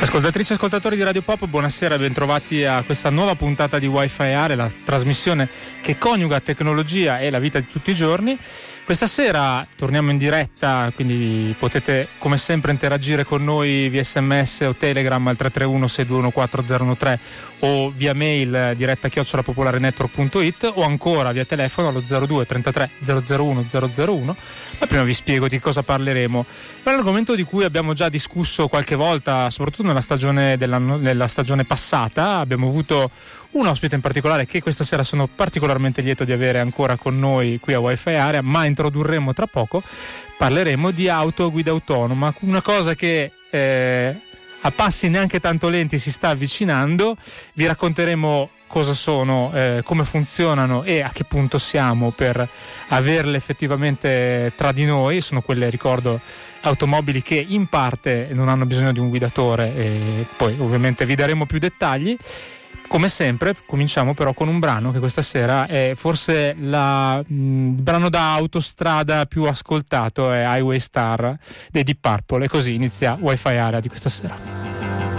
Ascoltatrici e ascoltatori di Radio Pop, buonasera e bentrovati a questa nuova puntata di Wi-Fi Area, la trasmissione che coniuga tecnologia e la vita di tutti i giorni. Questa sera torniamo in diretta, quindi potete come sempre interagire con noi via sms o telegram al 331 6214013 o via mail diretta chiocciolapopolarenetwork.it o ancora via telefono allo 02 33 001 001. Ma prima vi spiego di cosa parleremo. È un argomento di cui abbiamo già discusso qualche volta, soprattutto nella stagione, nella stagione passata. Abbiamo avuto un ospite in particolare che questa sera sono particolarmente lieto di avere ancora con noi qui a Wi-Fi Area, ma introdurremo tra poco. Parleremo di auto guida autonoma, una cosa che eh, a passi neanche tanto lenti si sta avvicinando. Vi racconteremo cosa sono, eh, come funzionano e a che punto siamo per averle effettivamente tra di noi. Sono quelle, ricordo, automobili che in parte non hanno bisogno di un guidatore e poi ovviamente vi daremo più dettagli. Come sempre, cominciamo però con un brano che questa sera è forse la, mh, il brano da autostrada più ascoltato, è Highway Star dei Deep Purple e così inizia Wi-Fi Area di questa sera.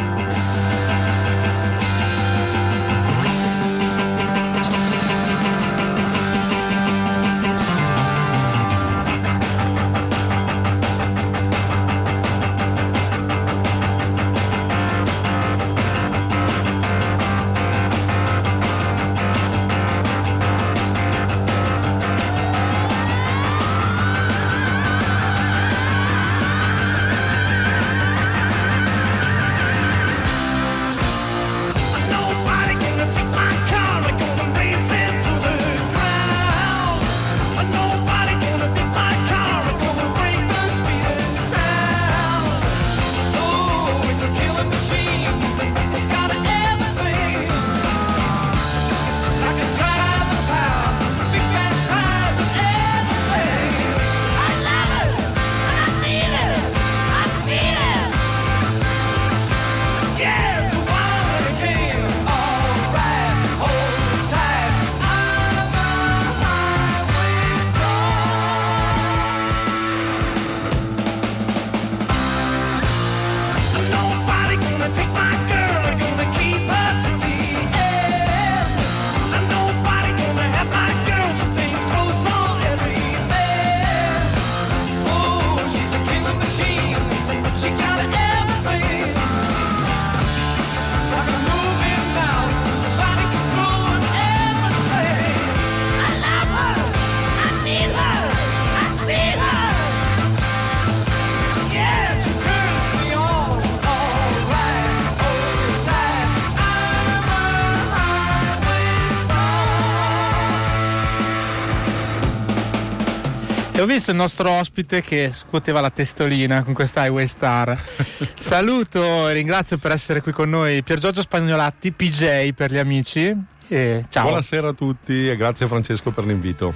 Ho visto il nostro ospite che scuoteva la testolina con questa Highway Star. Saluto e ringrazio per essere qui con noi Pier Giorgio Spagnolatti, PJ per gli amici. E ciao. Buonasera a tutti e grazie Francesco per l'invito.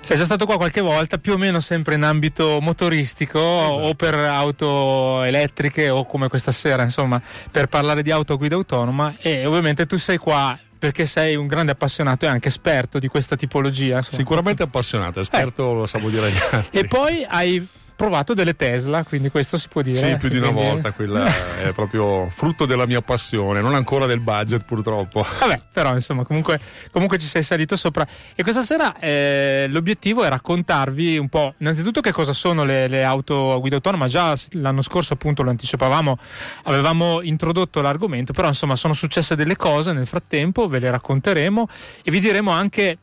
Sei già stato qua qualche volta, più o meno sempre in ambito motoristico esatto. o per auto elettriche o come questa sera, insomma, per parlare di auto guida autonoma e ovviamente tu sei qua perché sei un grande appassionato e anche esperto di questa tipologia. Insomma. Sicuramente appassionato, esperto eh. lo sa dire agli altri. E poi hai provato delle Tesla, quindi questo si può dire. Sì, più di una quindi... volta, quella è proprio frutto della mia passione, non ancora del budget purtroppo. Vabbè, però insomma, comunque, comunque ci sei salito sopra. E questa sera eh, l'obiettivo è raccontarvi un po', innanzitutto che cosa sono le, le auto a guida autonoma, già l'anno scorso appunto lo anticipavamo, avevamo introdotto l'argomento, però insomma sono successe delle cose nel frattempo, ve le racconteremo e vi diremo anche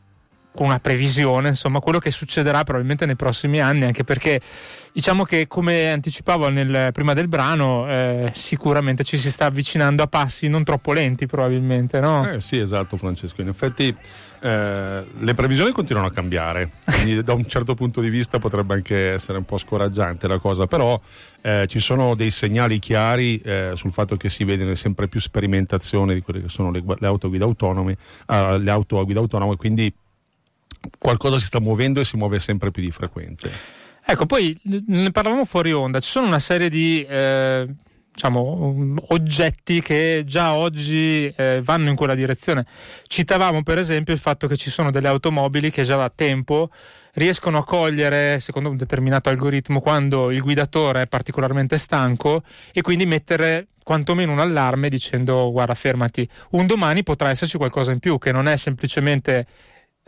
con una previsione, insomma, quello che succederà probabilmente nei prossimi anni, anche perché diciamo che come anticipavo nel, prima del brano, eh, sicuramente ci si sta avvicinando a passi non troppo lenti, probabilmente, no? Eh, sì, esatto, Francesco. In effetti eh, le previsioni continuano a cambiare, quindi da un certo punto di vista potrebbe anche essere un po' scoraggiante la cosa, però eh, ci sono dei segnali chiari eh, sul fatto che si vedono sempre più sperimentazioni di quelle che sono le, le auto guida autonome, uh, le auto a guida autonome, quindi qualcosa si sta muovendo e si muove sempre più di frequente. Ecco, poi ne parlavamo fuori onda, ci sono una serie di, eh, diciamo, oggetti che già oggi eh, vanno in quella direzione. Citavamo per esempio il fatto che ci sono delle automobili che già da tempo riescono a cogliere, secondo un determinato algoritmo, quando il guidatore è particolarmente stanco e quindi mettere quantomeno un allarme dicendo guarda fermati, un domani potrà esserci qualcosa in più che non è semplicemente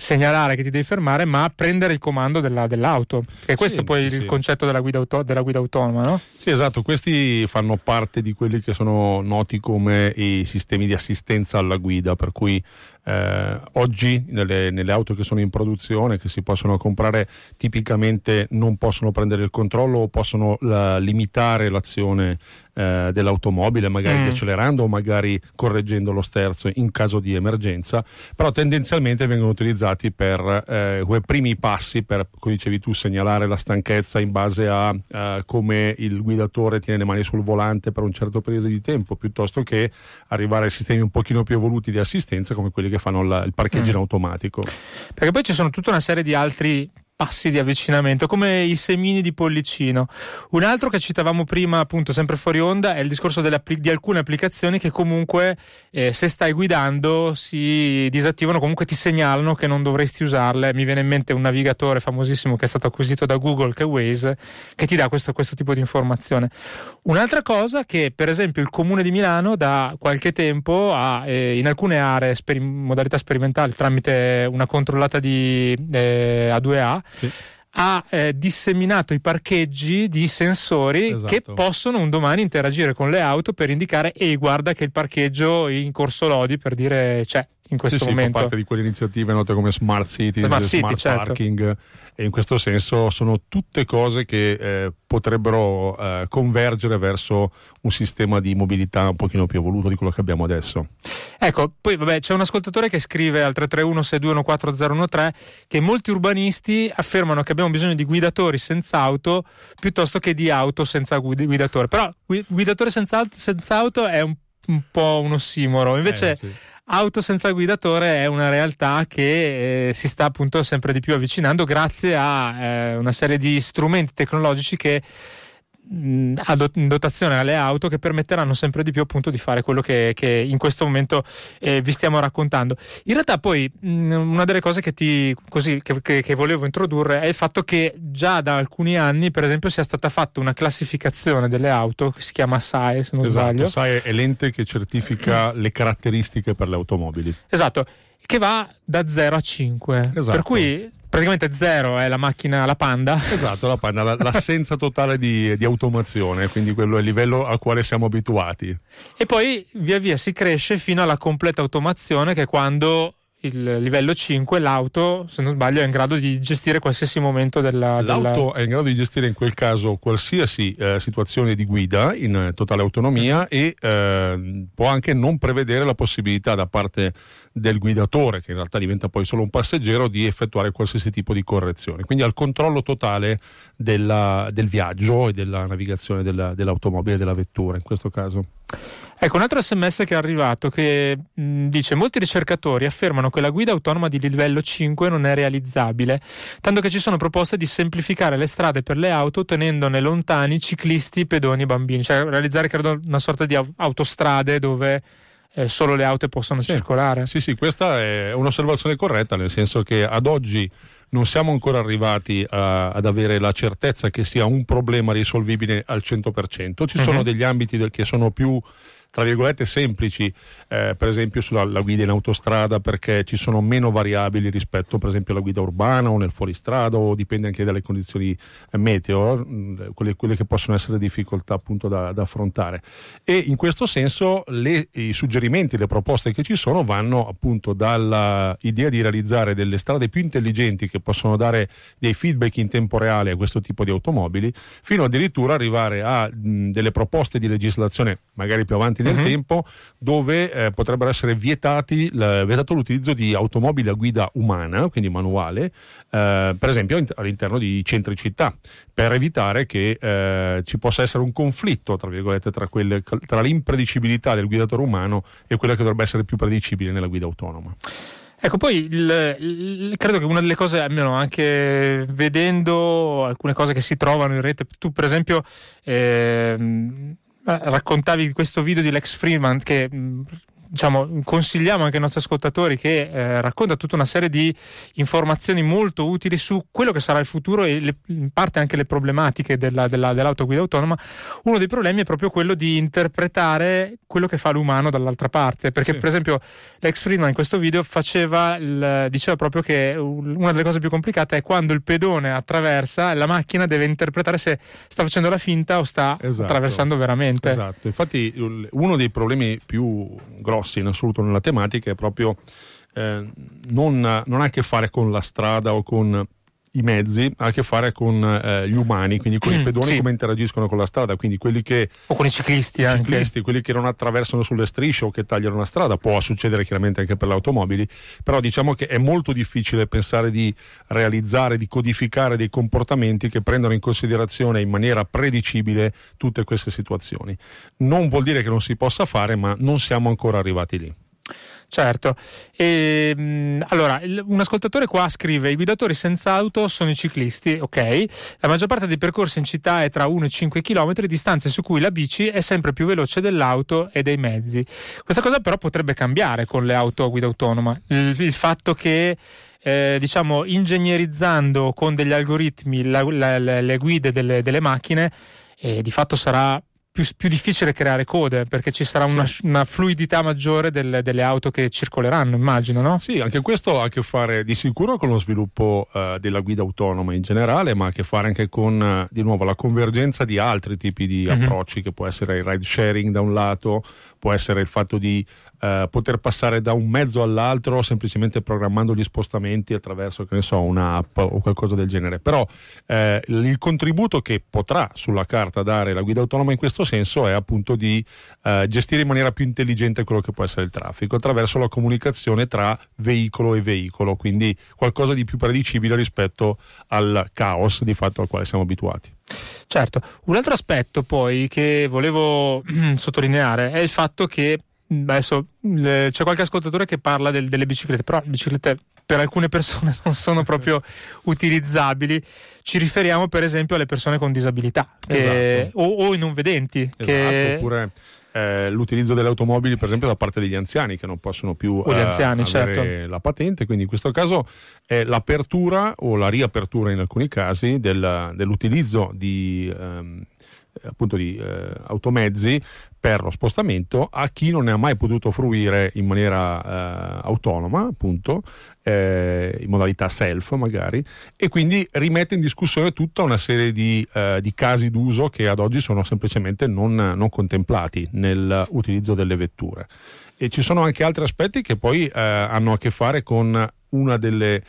segnalare che ti devi fermare, ma prendere il comando della, dell'auto. E questo sì, poi sì, il concetto della guida, auto, della guida, autonoma, no? Sì, esatto. Questi fanno parte di quelli che sono noti come i sistemi di assistenza alla guida, per cui eh, oggi nelle, nelle, auto che sono in produzione, che si possono comprare, tipicamente non possono prendere il controllo o possono la, limitare l'azione eh, dell'automobile, magari mm. accelerando o magari correggendo lo sterzo in caso di emergenza, però tendenzialmente vengono utilizzati per eh, quei primi passi, per, come dicevi tu, segnalare la stanchezza in base a eh, come il guidatore tiene le mani sul volante per un certo periodo di tempo, piuttosto che arrivare a sistemi un pochino più evoluti di assistenza come quelli che che fanno la, il parcheggio mm. automatico. Perché poi ci sono tutta una serie di altri passi di avvicinamento, come i semini di pollicino. Un altro che citavamo prima, appunto, sempre fuori onda, è il discorso di alcune applicazioni che comunque, eh, se stai guidando, si disattivano, comunque ti segnalano che non dovresti usarle. Mi viene in mente un navigatore famosissimo che è stato acquisito da Google, che è Waze, che ti dà questo, questo tipo di informazione. Un'altra cosa che, per esempio, il Comune di Milano da qualche tempo ha, eh, in alcune aree, in modalità sperimentale, tramite una controllata di eh, A2A, sì. ha eh, disseminato i parcheggi di sensori esatto. che possono un domani interagire con le auto per indicare ehi guarda che il parcheggio in corso Lodi per dire c'è in questo sì, momento. Sì, fa parte di quelle iniziative note come Smart Cities, Smart, City, smart certo. Parking e in questo senso sono tutte cose che eh, potrebbero eh, convergere verso un sistema di mobilità un pochino più evoluto di quello che abbiamo adesso. Ecco, poi vabbè, c'è un ascoltatore che scrive al 331-621-4013 che molti urbanisti affermano che abbiamo bisogno di guidatori senza auto piuttosto che di auto senza guidatore. Però guidatore senza senza auto è un, un po' un ossimoro. Invece... Eh, sì auto senza guidatore è una realtà che eh, si sta appunto sempre di più avvicinando grazie a eh, una serie di strumenti tecnologici che in dotazione alle auto che permetteranno sempre di più appunto di fare quello che, che in questo momento eh, vi stiamo raccontando. In realtà poi mh, una delle cose che, ti, così, che, che, volevo introdurre è il fatto che già da alcuni anni per esempio sia stata fatta una classificazione delle auto che si chiama SAE se non esatto, sbaglio. SAE è l'ente che certifica le caratteristiche per le automobili. Esatto che va da 0 a 5. Esatto. Per cui praticamente 0 è la macchina, la Panda. Esatto, la Panda, l'assenza totale di, di, automazione, quindi quello è il livello al quale siamo abituati. E poi via via si cresce fino alla completa automazione che è quando il livello 5 l'auto, se non sbaglio, è in grado di gestire qualsiasi momento della... L'auto della... è in grado di gestire in quel caso qualsiasi eh, situazione di guida in totale autonomia e eh, può anche non prevedere la possibilità da parte del guidatore, che in realtà diventa poi solo un passeggero, di effettuare qualsiasi tipo di correzione. Quindi ha il controllo totale della, del viaggio e della navigazione della, dell'automobile della vettura in questo caso. Ecco, un altro sms che è arrivato che mh, dice molti ricercatori affermano che la guida autonoma di livello 5 non è realizzabile, tanto che ci sono proposte di semplificare le strade per le auto tenendone lontani ciclisti, pedoni e bambini, cioè realizzare credo una sorta di autostrade dove eh, solo le auto possono sì. circolare. Sì, sì, questa è un'osservazione corretta, nel senso che ad oggi non siamo ancora arrivati a, ad avere la certezza che sia un problema risolvibile al 100%. Ci uh-huh. sono mhm. degli ambiti del, che sono più tra virgolette semplici, eh, per esempio sulla guida in autostrada perché ci sono meno variabili rispetto per esempio alla guida urbana o nel fuoristrada o dipende anche dalle condizioni eh, meteo, mm, quelle, quelle, che possono essere difficoltà appunto da, da affrontare. E in questo senso le, i suggerimenti, le proposte che ci sono vanno appunto dall'idea di realizzare delle strade più intelligenti che possono dare dei feedback in tempo reale a questo tipo di automobili, fino addirittura arrivare a mh, delle proposte di legislazione magari più avanti nel uh-huh. tempo dove eh, potrebbero essere vietati, l- vietato l'utilizzo di automobili a guida umana, quindi manuale, eh, per esempio all'interno di centri città, per evitare che eh, ci possa essere un conflitto tra, virgolette, tra, quelle, tra l'impredicibilità del guidatore umano e quella che dovrebbe essere più predicibile nella guida autonoma. Ecco, poi il, il, credo che una delle cose, almeno anche vedendo alcune cose che si trovano in rete, tu per esempio eh, raccontavi questo video di Lex Freeman che mh, diciamo, consigliamo anche ai nostri ascoltatori che eh, racconta tutta una serie di informazioni molto utili su quello che sarà il futuro e le, in parte anche le problematiche della, della, dell'autoguida autonoma. Uno dei problemi è proprio quello di interpretare quello che fa l'umano dall'altra parte, perché sì. per esempio l'ex Friedman in questo video faceva il, diceva proprio che una delle cose più complicate è quando il pedone attraversa, la macchina deve interpretare se sta facendo la finta o sta esatto. attraversando veramente. Esatto, infatti uno dei problemi più grossi grossi in assoluto nella tematica è proprio eh, non, non ha a che fare con la strada o con i mezzi ha a che fare con eh, gli umani, quindi con i pedoni sì. come interagiscono con la strada, quindi quelli che o con i ciclisti, i ciclisti quelli che non attraversano sulle strisce o che tagliano la strada, può succedere chiaramente anche per le automobili, però diciamo che è molto difficile pensare di realizzare, di codificare dei comportamenti che prendano in considerazione in maniera predicibile tutte queste situazioni. Non vuol dire che non si possa fare, ma non siamo ancora arrivati lì. Certo, e, ehm, allora un ascoltatore qua scrive: I guidatori senza auto sono i ciclisti, ok. La maggior parte dei percorsi in città è tra 1 e 5 km, distanze su cui la bici è sempre più veloce dell'auto e dei mezzi. Questa cosa però potrebbe cambiare con le auto a guida autonoma. Il, il fatto che eh, diciamo ingegnerizzando con degli algoritmi la, la, la, le guide delle, delle macchine, eh, di fatto sarà più, più, difficile creare code perché ci sarà una, una fluidità maggiore delle, delle, auto che circoleranno, immagino, no? Sì, anche questo ha a che fare di sicuro con lo sviluppo uh, della guida autonoma in generale, ma ha a che fare anche con, uh, di nuovo, la convergenza di altri tipi di mm-hmm. approcci, che può essere il ride sharing da un lato, può essere il fatto di uh, poter passare da un mezzo all'altro semplicemente programmando gli spostamenti attraverso, che ne so, un'app o qualcosa del genere. Però il contributo che potrà sulla carta dare la guida autonoma in questo senso è appunto di eh, gestire in maniera più intelligente quello che può essere il traffico attraverso la comunicazione tra veicolo e veicolo, quindi qualcosa di più predicibile rispetto al caos di fatto al quale siamo abituati. Certo, un altro aspetto poi che volevo sottolineare è il fatto che adesso c'è qualche ascoltatore che parla del, delle biciclette, però le biciclette per alcune persone non sono proprio utilizzabili. Ci riferiamo per esempio alle persone con disabilità che, esatto. o, o, i non vedenti. Esatto, che... Oppure eh, l'utilizzo delle automobili per esempio da parte degli anziani che non possono più eh, anziani, certo. la patente, quindi in questo caso è l'apertura o la riapertura in alcuni casi del, dell'utilizzo di... Ehm, appunto di eh, automezzi per lo spostamento a chi non ne ha mai potuto fruire in maniera eh, autonoma, appunto, eh, in modalità self magari, e quindi rimette in discussione tutta una serie di, eh, di casi d'uso che ad oggi sono semplicemente non, non contemplati nell'utilizzo delle vetture. E ci sono anche altri aspetti che poi eh, hanno a che fare con una delle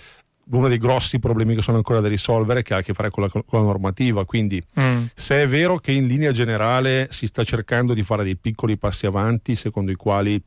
uno dei grossi problemi che sono ancora da risolvere che ha a che fare con la, con la normativa. Quindi, mm. se è vero che in linea generale si sta cercando di fare dei piccoli passi avanti, secondo i quali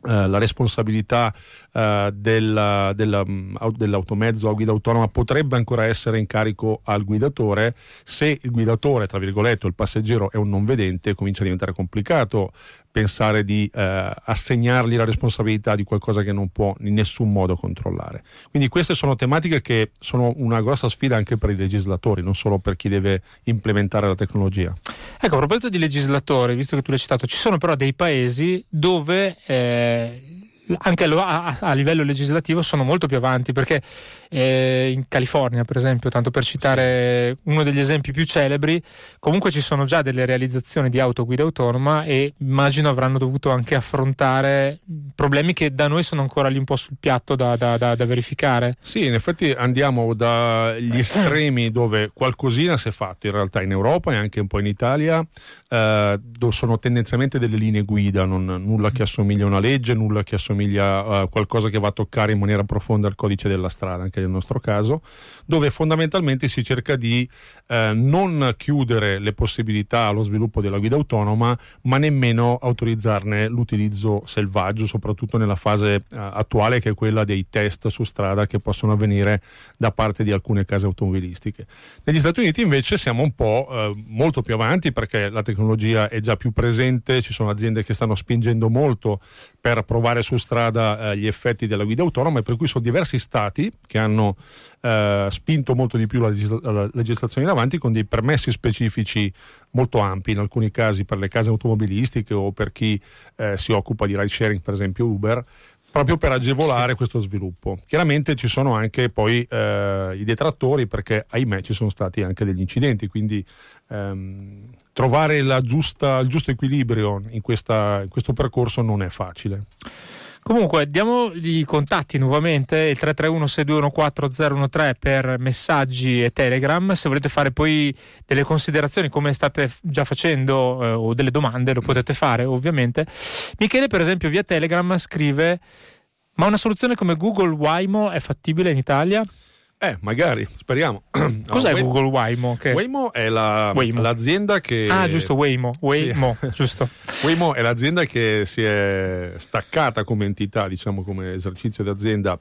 Uh, la responsabilità uh, della, della, um, dell'automezzo a guida autonoma potrebbe ancora essere in carico al guidatore se il guidatore, tra virgolette, il passeggero è un non vedente, comincia a diventare complicato pensare di eh, assegnargli la responsabilità di qualcosa che non può in nessun modo controllare. Quindi queste sono tematiche che sono una grossa sfida anche per i legislatori, non solo per chi deve implementare la tecnologia. Ecco, a proposito di legislatori, visto che tu l'hai citato, ci sono però dei paesi dove eh, anche a, a, livello legislativo sono molto più avanti perché eh, in California per esempio tanto per citare sì. uno degli esempi più celebri comunque ci sono già delle realizzazioni di autoguida autonoma e immagino avranno dovuto anche affrontare problemi che da noi sono ancora lì un po' sul piatto da, da, da, da verificare sì in effetti andiamo dagli estremi dove qualcosina si è fatto in realtà in Europa e anche un po' in Italia eh, sono tendenzialmente delle linee guida non, nulla che assomiglia a una legge nulla che assomiglia a qualcosa che va a toccare in maniera profonda il codice della strada, anche nel nostro caso, dove fondamentalmente si cerca di eh, non chiudere le possibilità allo sviluppo della guida autonoma, ma nemmeno autorizzarne l'utilizzo selvaggio, soprattutto nella fase eh, attuale che è quella dei test su strada che possono avvenire da parte di alcune case automobilistiche. Negli Stati Uniti invece siamo un po' eh, molto più avanti perché la tecnologia è già più presente, ci sono aziende che stanno spingendo molto per provare su strada eh, gli effetti della guida autonoma e per cui sono diversi stati che hanno eh, spinto molto di più la, legisla- la, legislazione in avanti con dei permessi specifici molto ampi, in alcuni casi per le case automobilistiche o per chi eh, si occupa di ride sharing, per esempio Uber, proprio per agevolare sì. questo sviluppo. Chiaramente ci sono anche poi eh, i detrattori perché ahimè ci sono stati anche degli incidenti, quindi ehm, trovare giusta, il giusto equilibrio in, questa, in questo percorso non è facile. Comunque, diamo i contatti nuovamente, il 331-6214013 per messaggi e Telegram. Se volete fare poi delle considerazioni come state già facendo eh, o delle domande, lo potete fare ovviamente. Michele, per esempio, via Telegram scrive: Ma una soluzione come Google Waymo è fattibile in Italia? Eh, magari, speriamo. Cos'è no, Google Waymo? Che... Waymo è la, Waymo. l'azienda che... Ah, giusto, Waymo. Waymo, sì. giusto. Waymo è l'azienda che si è staccata come entità, diciamo come esercizio d'azienda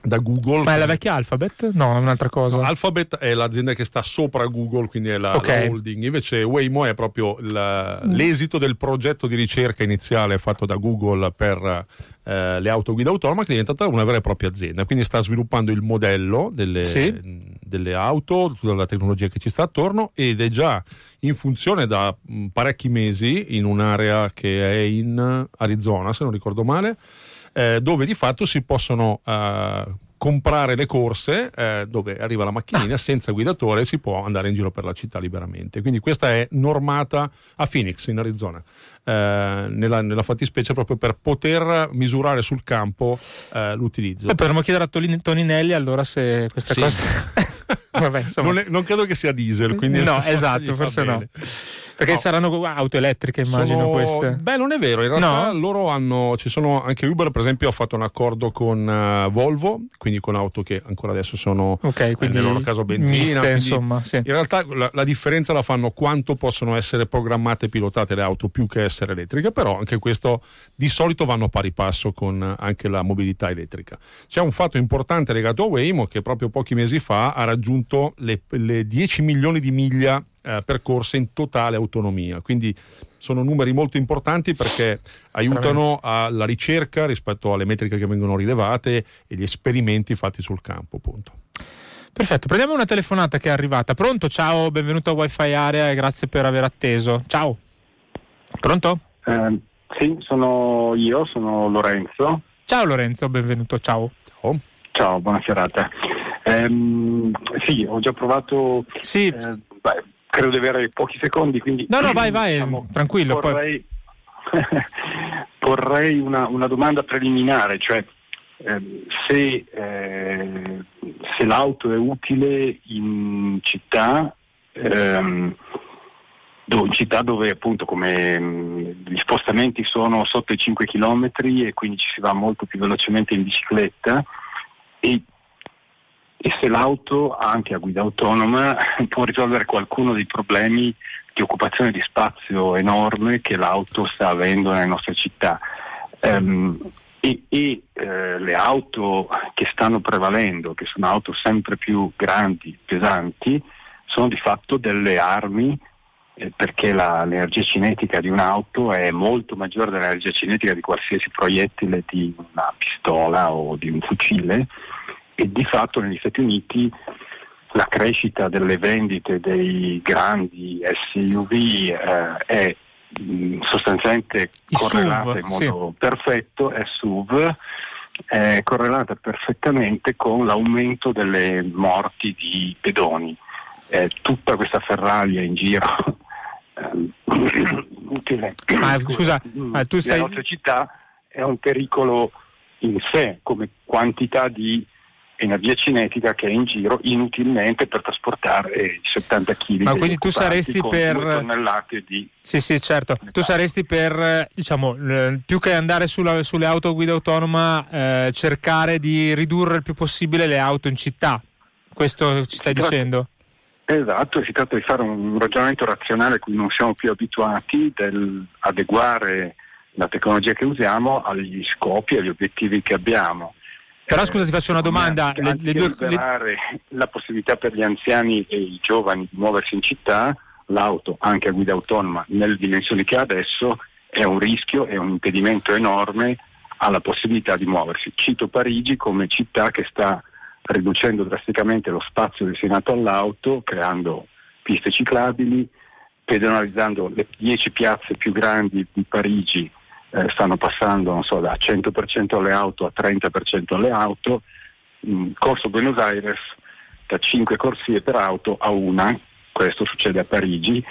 da Google. Ma è la vecchia Alphabet? No, è un'altra cosa. No, Alphabet è l'azienda che sta sopra Google, quindi è la, okay. la holding. Invece Waymo è proprio la, mm. l'esito del progetto di ricerca iniziale fatto da Google per eh, le auto guida autonoma, che è diventata una vera e propria azienda. Quindi sta sviluppando il modello delle, sì. delle auto, tutta la tecnologia che ci sta attorno ed è già in funzione da mh, parecchi mesi in un'area che è in Arizona, se non ricordo male eh, dove di fatto si possono eh, comprare le corse eh, dove arriva la macchinina ah. senza guidatore e si può andare in giro per la città liberamente. Quindi questa è normata a Phoenix in Arizona. Eh, nella, nella, fattispecie proprio per poter misurare sul campo eh, l'utilizzo. Potremmo chiedere a Toninelli allora se questa sì. cosa... Vabbè, non, è, non, credo che sia diesel, quindi no, esatto, forse no. Perché no. saranno auto elettriche, immagino sono... queste. Beh, non è vero. In realtà no? loro hanno. Ci sono anche Uber, per esempio, ha fatto un accordo con uh, Volvo, quindi con auto che ancora adesso sono okay, quindi nel loro caso benzina. Miste, insomma, sì. In realtà la, la, differenza la fanno quanto possono essere programmate e pilotate le auto più che essere elettriche, però anche questo di solito vanno a pari passo con anche la mobilità elettrica. C'è un fatto importante legato a Waymo che proprio pochi mesi fa ha raggiunto le, le 10 milioni di miglia eh, percorse in totale autonomia. Quindi sono numeri molto importanti perché aiutano alla ricerca rispetto alle metriche che vengono rilevate e gli esperimenti fatti sul campo. Appunto. Perfetto, prendiamo una telefonata che è arrivata. Pronto? Ciao, benvenuto a Wi-Fi Area e grazie per aver atteso. Ciao. Pronto? Eh, sì, sono io, sono Lorenzo. Ciao Lorenzo, benvenuto, ciao. Ciao, ciao buona serata. Eh, sì, ho già provato... Sì. Eh, credo di avere pochi secondi, quindi... No, no, vai, vai, diciamo, tranquillo. Porrei, poi... porrei una, una, domanda preliminare, cioè eh, se, eh, se, l'auto è utile in città, ehm, dove, in città dove appunto come mh, gli spostamenti sono sotto i 5 km e quindi ci si va molto più velocemente in bicicletta e e se l'auto, anche a guida autonoma, può risolvere qualcuno dei problemi di occupazione di spazio enorme che l'auto sta avendo nelle nostre città. Um, e, e eh, le auto che stanno prevalendo, che sono auto sempre più grandi, pesanti, sono di fatto delle armi eh, perché la, l'energia cinetica di un'auto è molto maggiore dell'energia cinetica di qualsiasi proiettile di una pistola o di un fucile e di fatto negli Stati Uniti la crescita delle vendite dei grandi SUV eh, è mh, sostanzialmente I correlata SUV, in modo sì. perfetto, SUV, è correlata perfettamente con l'aumento delle morti di pedoni. Eh, tutta questa ferraglia in giro ehm, utile ah, scusa, ah, tu stai... nostra città è un pericolo in sé come quantità di energia cinetica che è in giro inutilmente per trasportare 70 kg. Ma quindi tu saresti per tonnellate di Sì, sì, certo. Tu saresti per diciamo più che andare sulla, sulle auto a guida autonoma eh, cercare di ridurre il più possibile le auto in città. Questo ci stai si dicendo? Tratta, esatto, si tratta di fare un ragionamento razionale a cui non siamo più abituati del adeguare la tecnologia che usiamo agli scopi e agli obiettivi che abbiamo però scusa, ti faccio una domanda. Le, le due, le... la possibilità per gli anziani e i giovani di muoversi in città, l'auto anche a guida autonoma nelle dimensioni che ha adesso è un rischio, è un impedimento enorme ha la possibilità di muoversi. Cito Parigi come città che sta riducendo drasticamente lo spazio destinato all'auto, creando piste ciclabili, pedonalizzando le 10 piazze più grandi di Parigi, eh, stanno passando so, da 100% alle auto a 30% alle auto, in Corso Buenos Aires da 5 corsie per auto a una, questo succede a Parigi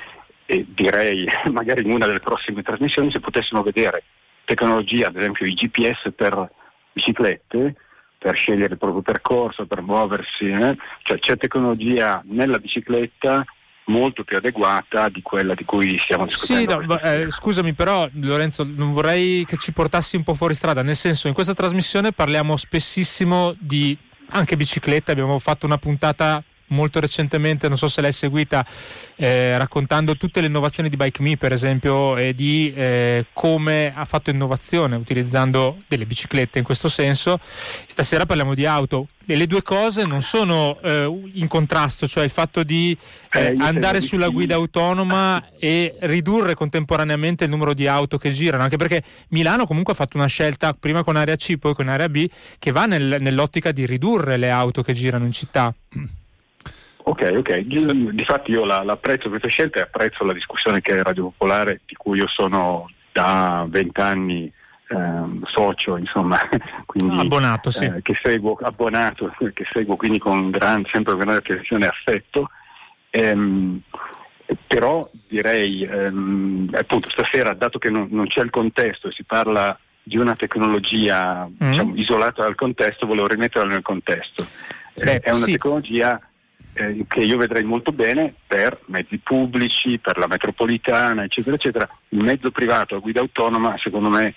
e direi magari in una delle prossime trasmissioni se potessimo vedere tecnologia, ad esempio i GPS per biciclette, per scegliere il proprio percorso, per muoversi, eh? cioè c'è tecnologia nella bicicletta molto più adeguata di quella di cui stiamo discutendo. Sì, no, eh, scusami però Lorenzo, non vorrei che ci portassi un po' fuori strada, nel senso in questa trasmissione parliamo spessissimo di anche bicicletta, abbiamo fatto una puntata molto recentemente, non so se l'hai seguita, eh, raccontando tutte le innovazioni di Bike Me per esempio e di eh, come ha fatto innovazione utilizzando delle biciclette in questo senso. Stasera parliamo di auto e le due cose non sono eh, in contrasto, cioè il fatto di eh, andare sulla guida autonoma e ridurre contemporaneamente il numero di auto che girano, anche perché Milano comunque ha fatto una scelta prima con area C poi con area B che va nel, nell'ottica di ridurre le auto che girano in città. Ok, ok. Difatti io la, l'apprezzo questa scelta e apprezzo la discussione che è Radio Popolare, di cui io sono da vent'anni ehm, socio, insomma, quindi, abbonato, sì. eh, che seguo, abbonato, che seguo quindi con gran, sempre con grande attenzione e affetto. Ehm, però direi, ehm, appunto, stasera, dato che non, non, c'è il contesto e si parla di una tecnologia mm. diciamo, isolata dal contesto, volevo rimetterla nel contesto. Beh, eh, è una sì. tecnologia eh, che io vedrei molto bene per mezzi pubblici, per la metropolitana, eccetera, eccetera. Il mezzo privato a guida autonoma, secondo me,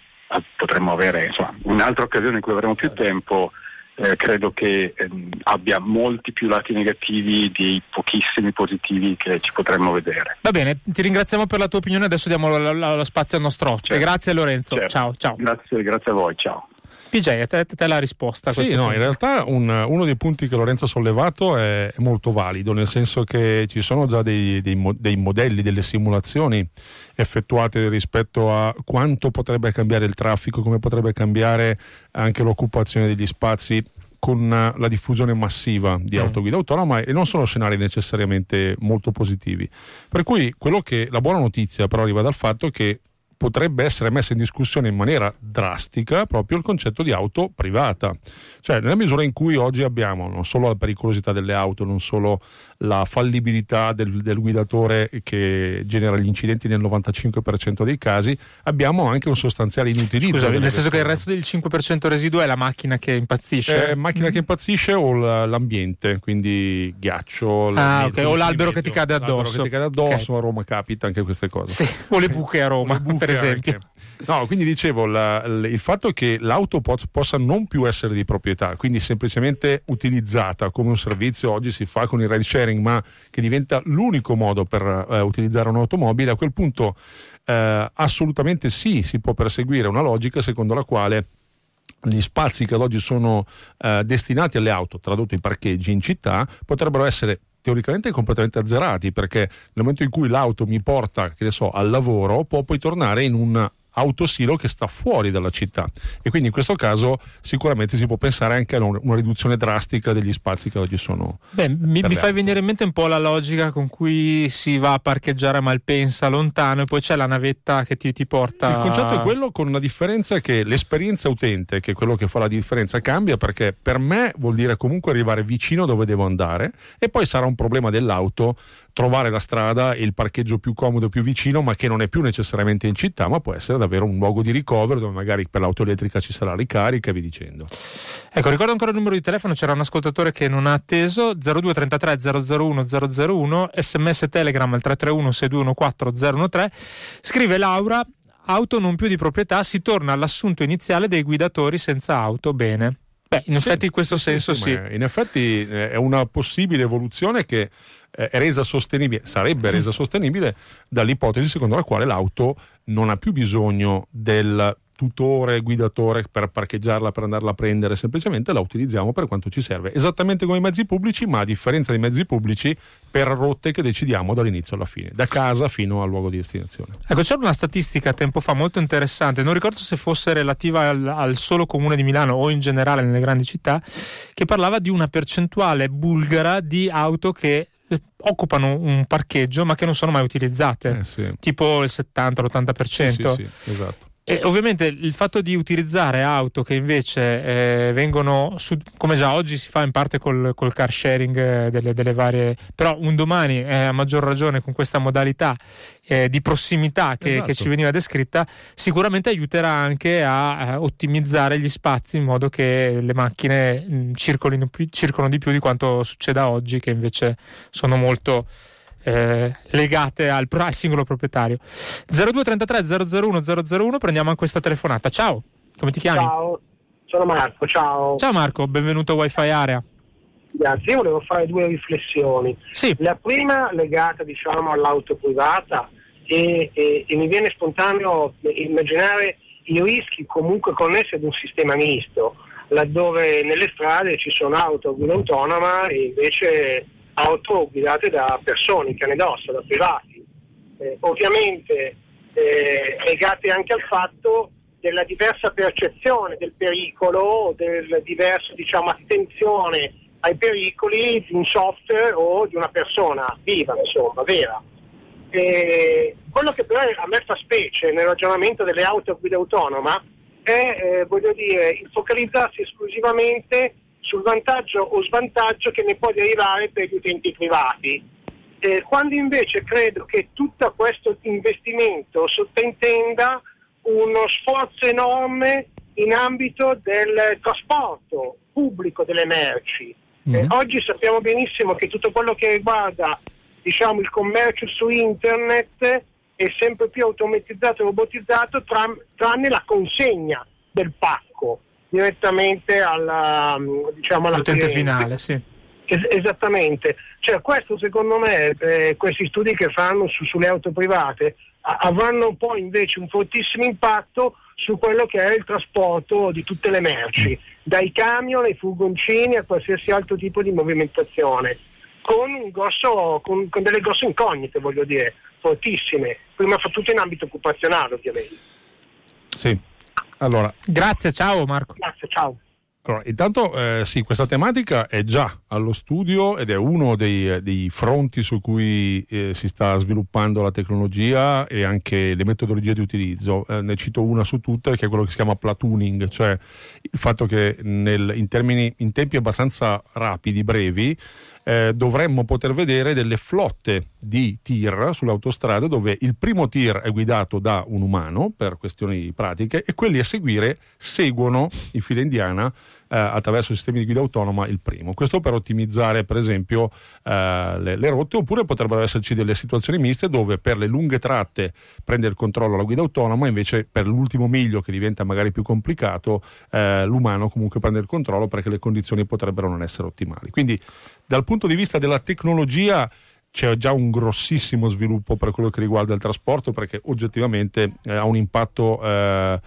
potremmo avere insomma, un'altra occasione in cui avremo più tempo. Eh, credo che ehm, abbia molti più lati negativi di pochissimi positivi che ci potremmo vedere. Va bene, ti ringraziamo per la tua opinione, adesso diamo lo, spazio al nostro ospite. Certo. Grazie Lorenzo, certo. ciao, ciao. Grazie, grazie a voi, ciao. PJ, te, te la risposta. sì, no, in realtà un, uno dei punti che Lorenzo ha sollevato è, è, molto valido, nel senso che ci sono già dei, dei, dei, modelli, delle simulazioni effettuate rispetto a quanto potrebbe cambiare il traffico, come potrebbe cambiare anche l'occupazione degli spazi con la diffusione massiva di mm. autoguida autonoma e non sono scenari necessariamente molto positivi. Per cui quello che la buona notizia però arriva dal fatto che potrebbe essere messa in discussione in maniera drastica proprio il concetto di auto privata. Cioè, nella misura in cui oggi abbiamo non solo la pericolosità delle auto, non solo la fallibilità del, del guidatore che genera gli incidenti nel 95% dei casi, abbiamo anche un sostanziale inutilizzo. Scusa, nel senso che il resto del 5% residuo è la macchina che impazzisce? Eh, macchina mm. che impazzisce o l'ambiente, quindi ghiaccio, ah, okay. o l'albero che ti cade addosso. L'albero che ti cade addosso, okay. a Roma capita anche queste cose. Sì, o le buche a Roma. Buche per esempio. Anche. No, quindi dicevo, la, il fatto che l'auto po- possa non più essere di proprietà, quindi semplicemente utilizzata come un servizio, oggi si fa con il ride sharing, ma che diventa l'unico modo per eh, utilizzare un'automobile, a quel punto eh, assolutamente sì, si può perseguire una logica secondo la quale gli spazi che ad oggi sono eh, destinati alle auto, tradotto i parcheggi in città, potrebbero essere teoricamente completamente azzerati perché nel momento in cui l'auto mi porta che ne so, al lavoro può poi tornare in un autosilo che sta fuori dalla città. E quindi in questo caso sicuramente si può pensare anche a una riduzione drastica degli spazi che oggi sono Beh, mi, mi fai venire in mente un po' la logica con cui si va a parcheggiare a Malpensa lontano e poi c'è la navetta che ti, ti porta il concetto è quello con una differenza che l'esperienza utente che è quello che fa la differenza cambia perché per me vuol dire comunque arrivare vicino dove devo andare e poi sarà un problema dell'auto trovare la strada e il parcheggio più comodo più vicino ma che non è più necessariamente in città ma può essere davvero un luogo di ricovero dove magari per l'auto elettrica ci sarà ricarica e via dicendo. Ecco, ricordo ancora il numero di telefono, c'era un ascoltatore che non ha atteso, 0233 001 001, sms telegram al 331 6214 013, scrive Laura, auto non più di proprietà, si torna all'assunto iniziale dei guidatori senza auto, bene. Beh, in sì, effetti in questo sì, senso sì. In effetti eh, è una possibile evoluzione che resa sostenibile, sarebbe resa sostenibile dall'ipotesi secondo la quale l'auto non ha più bisogno del tutore, guidatore per parcheggiarla, per andarla a prendere, semplicemente la utilizziamo per quanto ci serve, esattamente come i mezzi pubblici, ma a differenza dei mezzi pubblici per rotte che decidiamo dall'inizio alla fine, da casa fino al luogo di destinazione. Ecco, c'era una statistica tempo fa molto interessante, non ricordo se fosse relativa al, al solo comune di Milano o in generale nelle grandi città, che parlava di una percentuale bulgara di auto che eh, occupano un parcheggio ma che non sono mai utilizzate, Eh, sì. tipo il 70-80%. Sì, sì, esatto. E ovviamente il fatto di utilizzare auto che invece eh, vengono, su, come già oggi si fa in parte col, col car sharing eh, delle, delle varie, però un domani eh, a maggior ragione con questa modalità eh, di prossimità che, Esatto. che ci veniva descritta, sicuramente aiuterà anche a, eh, ottimizzare gli spazi in modo che le macchine mh, circolino più- circolano di più di quanto succeda oggi, che invece sono molto eh, legate al, al singolo proprietario. 0233 001 001, prendiamo anche questa telefonata. Ciao, come ti chiami? Ciao, sono Marco, ciao. Ciao Marco, benvenuto a Wi-Fi Area. Grazie, io volevo fare due riflessioni. Sì, La prima legata diciamo all'auto privata e, e- e mi viene spontaneo immaginare i rischi comunque connessi ad un sistema misto, laddove nelle strade ci sono auto a guida autonoma e invece auto guidate da persone, cane d'ossa, da privati. Eh, ovviamente eh, legate anche al fatto della diversa percezione del pericolo, del diverso diciamo, attenzione ai pericoli di un software o di una persona viva, insomma, vera. E quello che però a me fa specie nel ragionamento delle auto a guida autonoma è, eh, voglio dire, il focalizzarsi esclusivamente sul vantaggio o svantaggio che ne può derivare per gli utenti privati. Eh, quando invece credo che tutto questo investimento sottintenda uno sforzo enorme in ambito del trasporto pubblico delle merci. Eh, Mhm. oggi sappiamo benissimo che tutto quello che riguarda diciamo, il commercio su internet è sempre più automatizzato e robotizzato tram- tranne la consegna del pacco direttamente alla, diciamo, alla l'utente cliente. finale, sì. Es- esattamente, cioè questo secondo me, eh, questi studi che fanno su- sulle auto private a- avranno poi invece un fortissimo impatto su quello che è il trasporto di tutte le merci, dai camion ai furgoncini a qualsiasi altro tipo di movimentazione, con, un grosso, con, con delle grosse incognite, voglio dire, fortissime, prima fra tutto in ambito occupazionale ovviamente. Sì. Allora, Grazie, ciao Marco. Grazie, ciao. Allora, intanto eh, sì, questa tematica è già allo studio ed è uno dei, dei fronti su cui eh, si sta sviluppando la tecnologia e anche le metodologie di utilizzo. Eh, ne cito una su tutte che è quello che si chiama platooning, cioè il fatto che nel- in, termini, in tempi abbastanza rapidi, brevi, eh, dovremmo poter vedere delle flotte di tir sulle autostrade dove il primo tir è guidato da un umano per questioni pratiche e quelli a seguire seguono in fila indiana eh, attraverso sistemi di guida autonoma il primo. Questo per ottimizzare per esempio eh, le, le rotte oppure potrebbero esserci delle situazioni miste dove per le lunghe tratte prende il controllo la guida autonoma invece per l'ultimo miglio che diventa magari più complicato eh, l'umano comunque prende il controllo perché le condizioni potrebbero non essere ottimali. Quindi dal punto di vista della tecnologia c'è già un grossissimo sviluppo per quello che riguarda il trasporto perché oggettivamente eh, ha un impatto eh,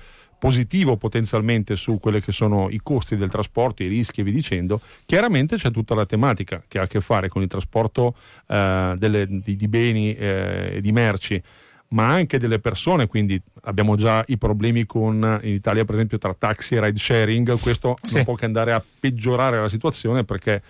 positivo potenzialmente su quelli che sono i costi del trasporto, i rischi e vi dicendo. Chiaramente c'è tutta la tematica che ha a che fare con il trasporto eh, delle- di, di beni eh, e di merci ma anche delle persone, quindi abbiamo già i problemi con in Italia per esempio tra taxi e ride sharing, questo Sì. non può che andare a peggiorare la situazione perché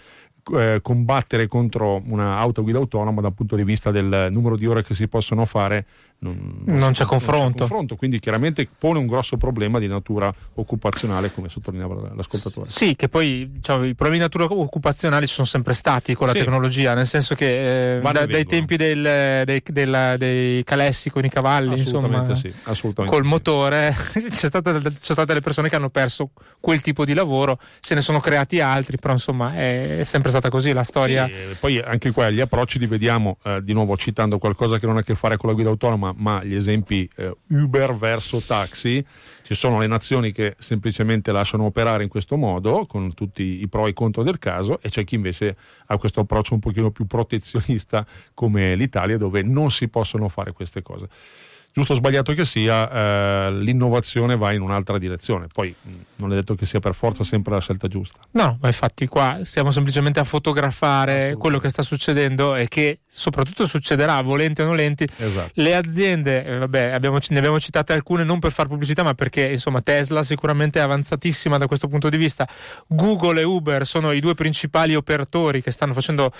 eh, combattere contro un'auto guida autonoma dal punto di vista del numero di ore che si possono fare non, Non c'è confronto. confronto, quindi chiaramente pone un grosso problema di natura occupazionale come sottolineava l'ascoltatore. Sì, che poi diciamo, i problemi di natura occupazionali ci sono sempre stati con la Sì. tecnologia, nel senso che eh, da- dai tempi del- dei, della- dei calessi con i cavalli, insomma, sì, col sì. motore, c'è stata, c'è state delle persone che hanno perso quel tipo di lavoro, se ne sono creati altri, però insomma è, è sempre stata così la storia. Poi anche qua gli approcci li vediamo eh, di nuovo citando qualcosa che non ha a che fare con la guida autonoma, ma gli esempi eh, Uber verso taxi. Ci sono le nazioni che semplicemente lasciano operare in questo modo, con tutti i pro e i contro del caso, e c'è chi invece ha questo approccio un pochino più protezionista come l'Italia, dove non si possono fare queste cose. Giusto o sbagliato che sia, eh, l'innovazione va in un'altra direzione. Poi mh, non è detto che sia per forza sempre la scelta giusta. No, ma infatti qua stiamo semplicemente a fotografare quello che sta succedendo e che soprattutto succederà, volenti o nolenti. Esatto. Le aziende, eh, vabbè, abbiamo, ne abbiamo citate alcune non per far pubblicità, ma perché insomma Tesla sicuramente è avanzatissima da questo punto di vista. Google e Uber sono i due principali operatori che stanno facendo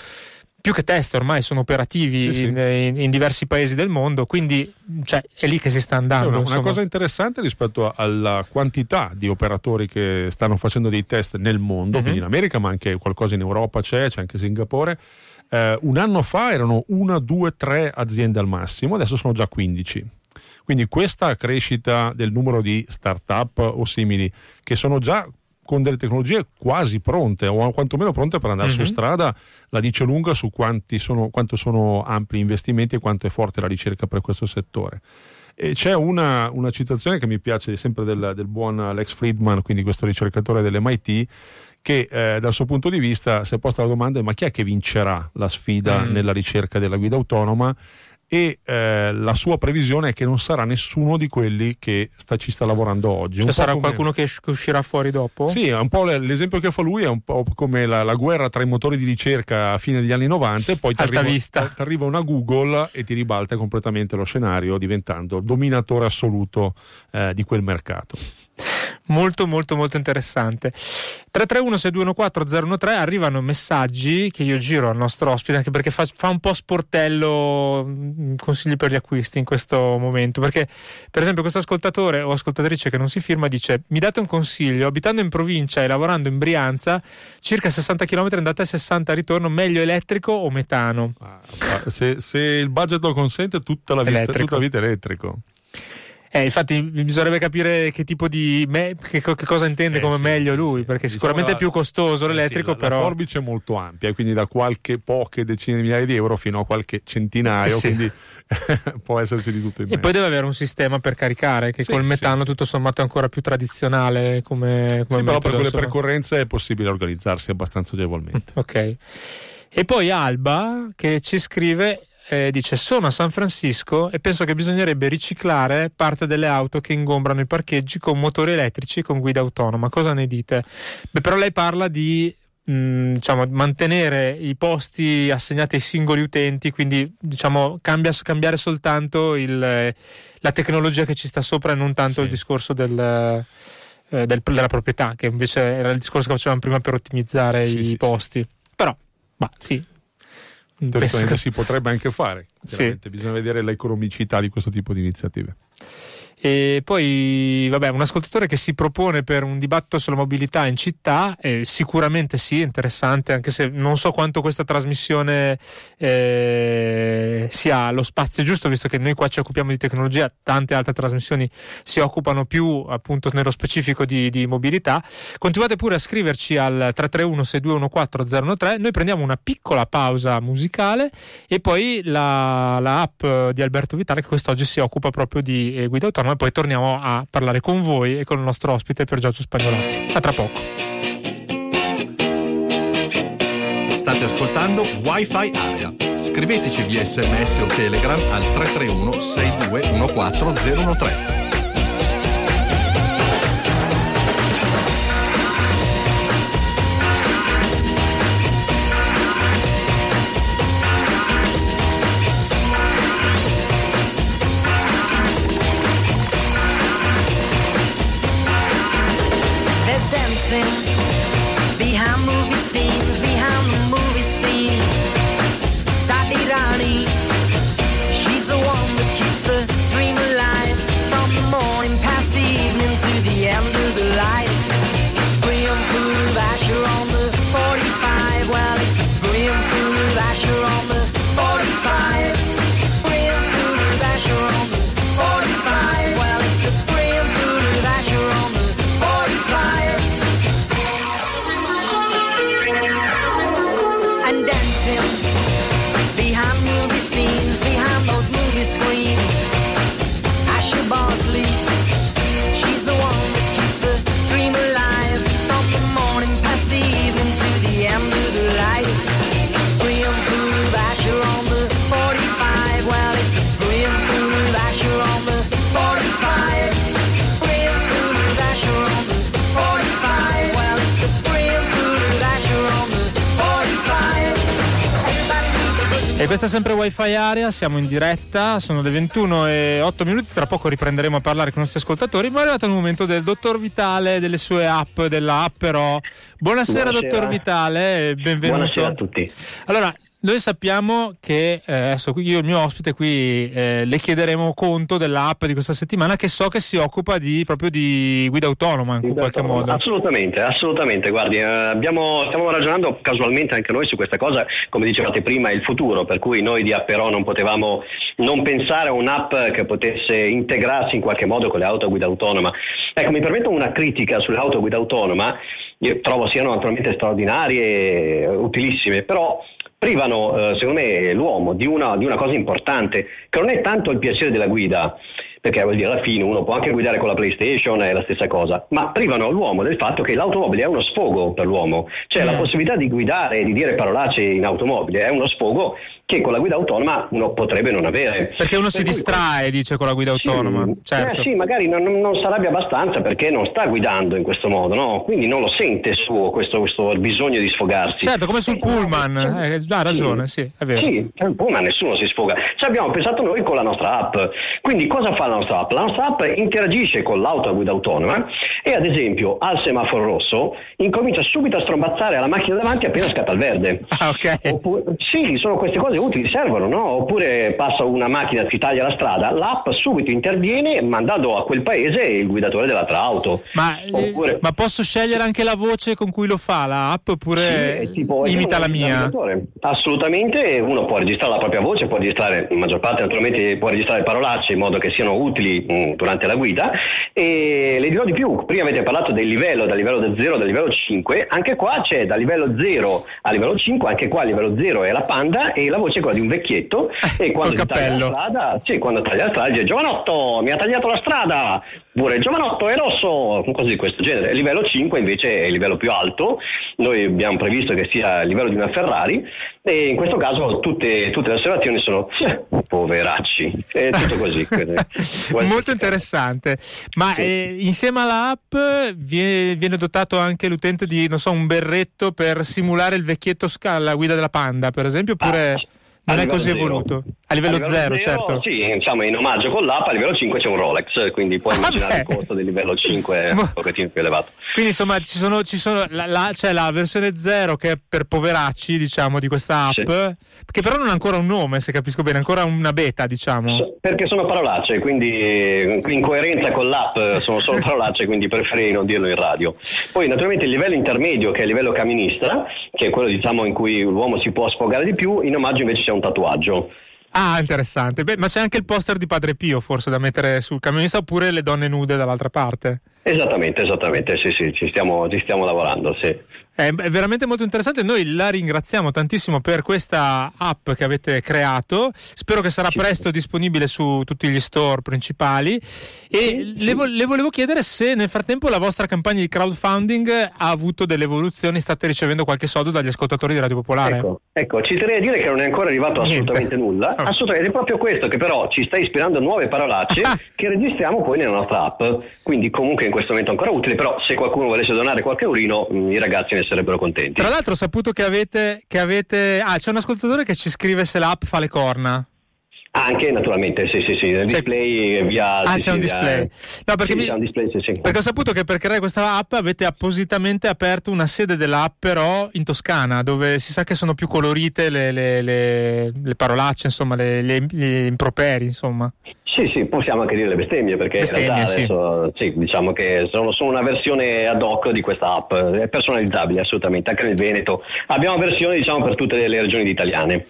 più che test ormai sono operativi Sì, sì. In, in- in diversi paesi del mondo, quindi cioè, è lì che si sta andando. Una, una cosa interessante rispetto alla quantità di operatori che stanno facendo dei test nel mondo, Mhm. quindi in America, ma anche qualcosa in Europa c'è, c'è anche Singapore. Eh, un anno fa erano una, due, tre aziende al massimo, adesso sono già 15. Quindi questa crescita del numero di start-up o simili che sono già con delle tecnologie quasi pronte o quantomeno pronte per andare Mhm. su strada la dice lunga su quanti sono, quanto sono ampi gli investimenti e quanto è forte la ricerca per questo settore. E c'è una, una citazione che mi piace sempre del, del buon Alex Friedman, quindi questo ricercatore dell'MIT, che eh, dal suo punto di vista si è posta la domanda ma chi è che vincerà la sfida Mm. nella ricerca della guida autonoma? E eh, la sua previsione è che non sarà nessuno di quelli che sta- ci sta lavorando oggi. Cioè, sarà come- qualcuno che, uscirà fuori dopo? sì, è un po' l'esempio che fa lui è un po' come la, la guerra tra i motori di ricerca a fine degli anni 90 e poi ti arriva una Google e ti ribalta completamente lo scenario diventando dominatore assoluto eh, di quel mercato. Molto molto molto interessante. 331 6214 013 arrivano messaggi che io giro al nostro ospite anche perché fa, fa un po' sportello mh, consigli per gli acquisti in questo momento perché per esempio questo ascoltatore o ascoltatrice che non si firma dice mi date un consiglio abitando in provincia e lavorando in Brianza circa 60 km andata e 60 ritorno meglio elettrico o metano Ah, ah, se, se il budget lo consente, tutta la, vita, Elettrico. tutta la vita elettrico. Eh, infatti bisognerebbe capire che tipo di me- che, co- che cosa intende Eh, come sì, meglio sì, lui, sì. perché Diciamo sicuramente la- è più costoso Eh sì, l'elettrico, la, però la forbice è molto ampia, quindi da qualche poche decine di migliaia di euro fino a qualche centinaio, Eh sì. quindi può esserci di tutto in E mezzo. poi deve avere un sistema per caricare, che Sì, col sì, metano sì. tutto sommato è ancora più tradizionale come, come Sì, però per quelle insomma. precorrenze è possibile organizzarsi abbastanza agevolmente. Ok. E poi Alba che ci scrive. Eh, dice sono a San Francisco e penso che bisognerebbe riciclare parte delle auto che ingombrano i parcheggi con motori elettrici con guida autonoma cosa ne dite? Beh, però lei parla di mh, diciamo, mantenere i posti assegnati ai singoli utenti quindi diciamo cambia, cambiare soltanto il, la tecnologia che ci sta sopra e non tanto Sì. il discorso del, eh, del- della proprietà che invece era il discorso che facevamo prima per ottimizzare Sì, i sì, posti però ma sì Teoricamente che- si potrebbe anche fare, Sì. bisogna vedere l'economicità di questo tipo di iniziative. E poi, vabbè, un ascoltatore che si propone per un dibattito sulla mobilità in città, eh, sicuramente sì, interessante, anche se non so quanto questa trasmissione eh, sia lo spazio giusto, visto che noi qua ci occupiamo di tecnologia, tante altre trasmissioni si occupano più appunto nello specifico di, di mobilità. Continuate pure a scriverci al 331 6214 013, noi prendiamo una piccola pausa musicale e poi la, la app di Alberto Vitale che quest'oggi si occupa proprio di eh, guida autonoma e poi torniamo a parlare con voi e con il nostro ospite Pier Giorgio Spagnolati. A tra poco. State ascoltando Wi-Fi Area. Scriveteci via sms o telegram al 331 6214 013. everything questa è sempre Wi-Fi Area, siamo in diretta, sono le 21 e 8 minuti, tra poco riprenderemo a parlare con i nostri ascoltatori, ma è arrivato il momento del dottor Vitale, delle sue app, della app però. Buonasera, Buonasera. dottor Vitale, benvenuto. Buonasera a tutti. Allora, noi sappiamo che eh, adesso io e il mio ospite qui eh, le chiederemo conto dell'app di questa settimana che so che si occupa di, proprio di guida autonoma in qualche modo. Assolutamente, assolutamente. Guardi, eh, abbiamo, stiamo ragionando casualmente anche noi su questa cosa, come dicevate prima, il futuro, per cui noi di Apperò non potevamo non pensare a un'app che potesse integrarsi in qualche modo con le auto a guida autonoma. Ecco, mi permetto una critica sulle auto a guida autonoma, io trovo siano naturalmente straordinarie e utilissime, però privano, eh, secondo me, l'uomo di una, di una cosa importante, che non è tanto il piacere della guida, perché vuol dire alla fine uno può anche guidare con la PlayStation, è la stessa cosa, ma privano l'uomo del fatto che l'automobile è uno sfogo per l'uomo, cioè la possibilità di guidare e di dire parolacce in automobile è uno sfogo che con la guida autonoma uno potrebbe non avere. Perché uno si Per cui- distrae, dice, con la guida sì, autonoma. eh, Certo. sì, magari non, non, sarebbe abbastanza perché non sta guidando in questo modo, no? quindi non lo sente suo questo, questo bisogno di sfogarsi. Certo, come sul Eh, pullman, sì. eh, ha ragione, sì, è vero. Sì, po', ma nessuno si sfoga. Ci abbiamo pensato noi con la nostra app. Quindi cosa fa la nostra app? La nostra app interagisce con l'auto a guida autonoma e ad esempio al semaforo rosso incomincia subito a strombazzare alla macchina davanti appena scatta il verde. Ah, ok. Oppure, sì, sono queste cose utili, servono, no? Oppure passa una macchina, si taglia la strada, l'app subito interviene mandando a quel paese il guidatore dell'altra auto. Ma, eh, Oppure- ma posso scegliere anche la voce con cui lo fa l'app oppure Sì, imita la mia? Assolutamente, uno può registrare la propria voce, può registrare, in maggior parte naturalmente può registrare parolacce in modo che siano utili mh, durante la guida e le dirò di più, prima avete parlato del livello, dal livello da 0 al livello 5, anche qua c'è da livello 0 a livello 5, anche qua il livello 0 è la panda e la voce quella di un vecchietto e quando si taglia la strada, sì, quando taglia la strada dice giovanotto mi ha tagliato la strada, pure giovanotto è rosso, cose di questo genere. Il livello 5 invece è il livello più alto, noi abbiamo previsto che sia il livello di una Ferrari e in questo caso tutte, tutte le osservazioni sono "Eh, poveracci, è tutto così. Molto interessante. Ma eh, insieme all'app vie- viene, dotato anche l'utente di, non so, un berretto per simulare il vecchietto alla guida della Panda, per esempio, oppure Ah, non è livello così zero. evoluto? A livello 0, certo. Sì, diciamo in omaggio con l'app a livello 5 c'è un Rolex, quindi puoi Ah, immaginare il beh. costo del livello 5 è Ma- un pochettino più elevato. Quindi insomma ci sono, ci sono la, la- c'è la versione 0 che è per poveracci, diciamo, di questa app, Sì. che però non ha ancora un nome, se capisco bene, ancora una beta, diciamo. So- Perché sono parolacce, quindi in coerenza con l'app sono solo parolacce, quindi preferirei non dirlo in radio. Poi naturalmente il livello intermedio, che è il livello camminista, che è quello diciamo in cui l'uomo si può sfogare di più, in omaggio invece c'è un tatuaggio. Ah, interessante. Beh, ma c'è anche il poster di Padre Pio, forse, da mettere sul camionista, oppure le donne nude dall'altra parte. Esattamente, esattamente, sì, sì, ci stiamo, ci stiamo lavorando, sì. È, veramente molto interessante. Noi la ringraziamo tantissimo per questa app che avete creato. Spero che sarà presto disponibile su tutti gli store principali. E le, vo- le volevo chiedere se nel frattempo la vostra campagna di crowdfunding ha avuto delle evoluzioni, state ricevendo qualche soldo dagli ascoltatori di Radio Popolare. Ecco, ecco, ci terrei a dire che non è ancora arrivato Niente. assolutamente nulla. Oh. Assolutamente, è proprio questo che però ci sta ispirando nuove parolacce Ah. che registriamo poi nella nostra app. Quindi comunque in questo momento ancora utile, però se qualcuno volesse donare qualche eurino, mh, i ragazzi ne sarebbero contenti. Tra l'altro ho saputo che avete, che avete... Ah, c'è un ascoltatore che ci scrive se l'app fa le corna. Anche naturalmente, sì, sì, sì, il C'è- display via... Ah, sì, c'è un via- display. No, perché sì, mi- display, sì. Perché ho saputo che per creare questa app avete appositamente aperto una sede dell'app però in Toscana, dove si sa che sono più colorite le, le- le- le parolacce, insomma, gli improperi, insomma. Sì, sì, possiamo anche dire le bestemmie perché Bestemmie, in realtà sì. adesso sì, diciamo che sono, sono una versione ad hoc di questa app, è personalizzabile assolutamente, anche nel Veneto. Abbiamo versioni diciamo per tutte le, le regioni italiane.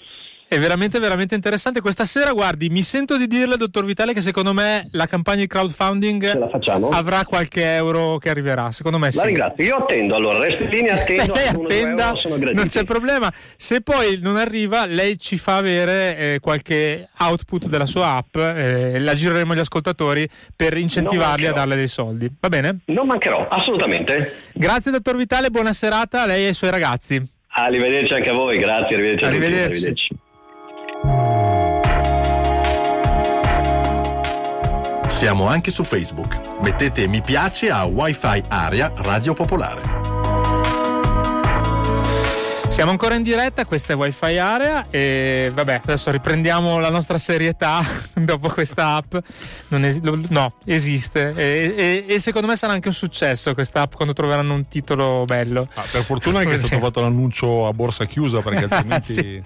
È veramente, veramente interessante. Questa sera, guardi, mi sento di dirle, dottor Vitale, che secondo me la campagna di crowdfunding avrà qualche euro che arriverà. Secondo me sì. La ringrazio, io attendo allora, resto in linea, attendo, lei attenda, non c'è problema. Se poi non arriva, lei ci fa avere eh, qualche output della sua app, eh, la gireremo agli ascoltatori per incentivarli a darle dei soldi. Va bene? Non mancherò, assolutamente. Grazie, dottor Vitale, buona serata a lei e ai suoi ragazzi. Arrivederci anche a voi, grazie, arrivederci a tutti, Arrivederci. arrivederci. Siamo anche su Facebook. Mettete mi piace a Wi-Fi Area Radio Popolare. Siamo ancora in diretta, questa è Wi-Fi Area e vabbè, adesso riprendiamo la nostra serietà dopo questa app. Non esi- no, esiste e, e- e secondo me sarà anche un successo questa app quando troveranno un titolo bello. Ah, per fortuna che è stato fatto l'annuncio a borsa chiusa perché altrimenti Sì.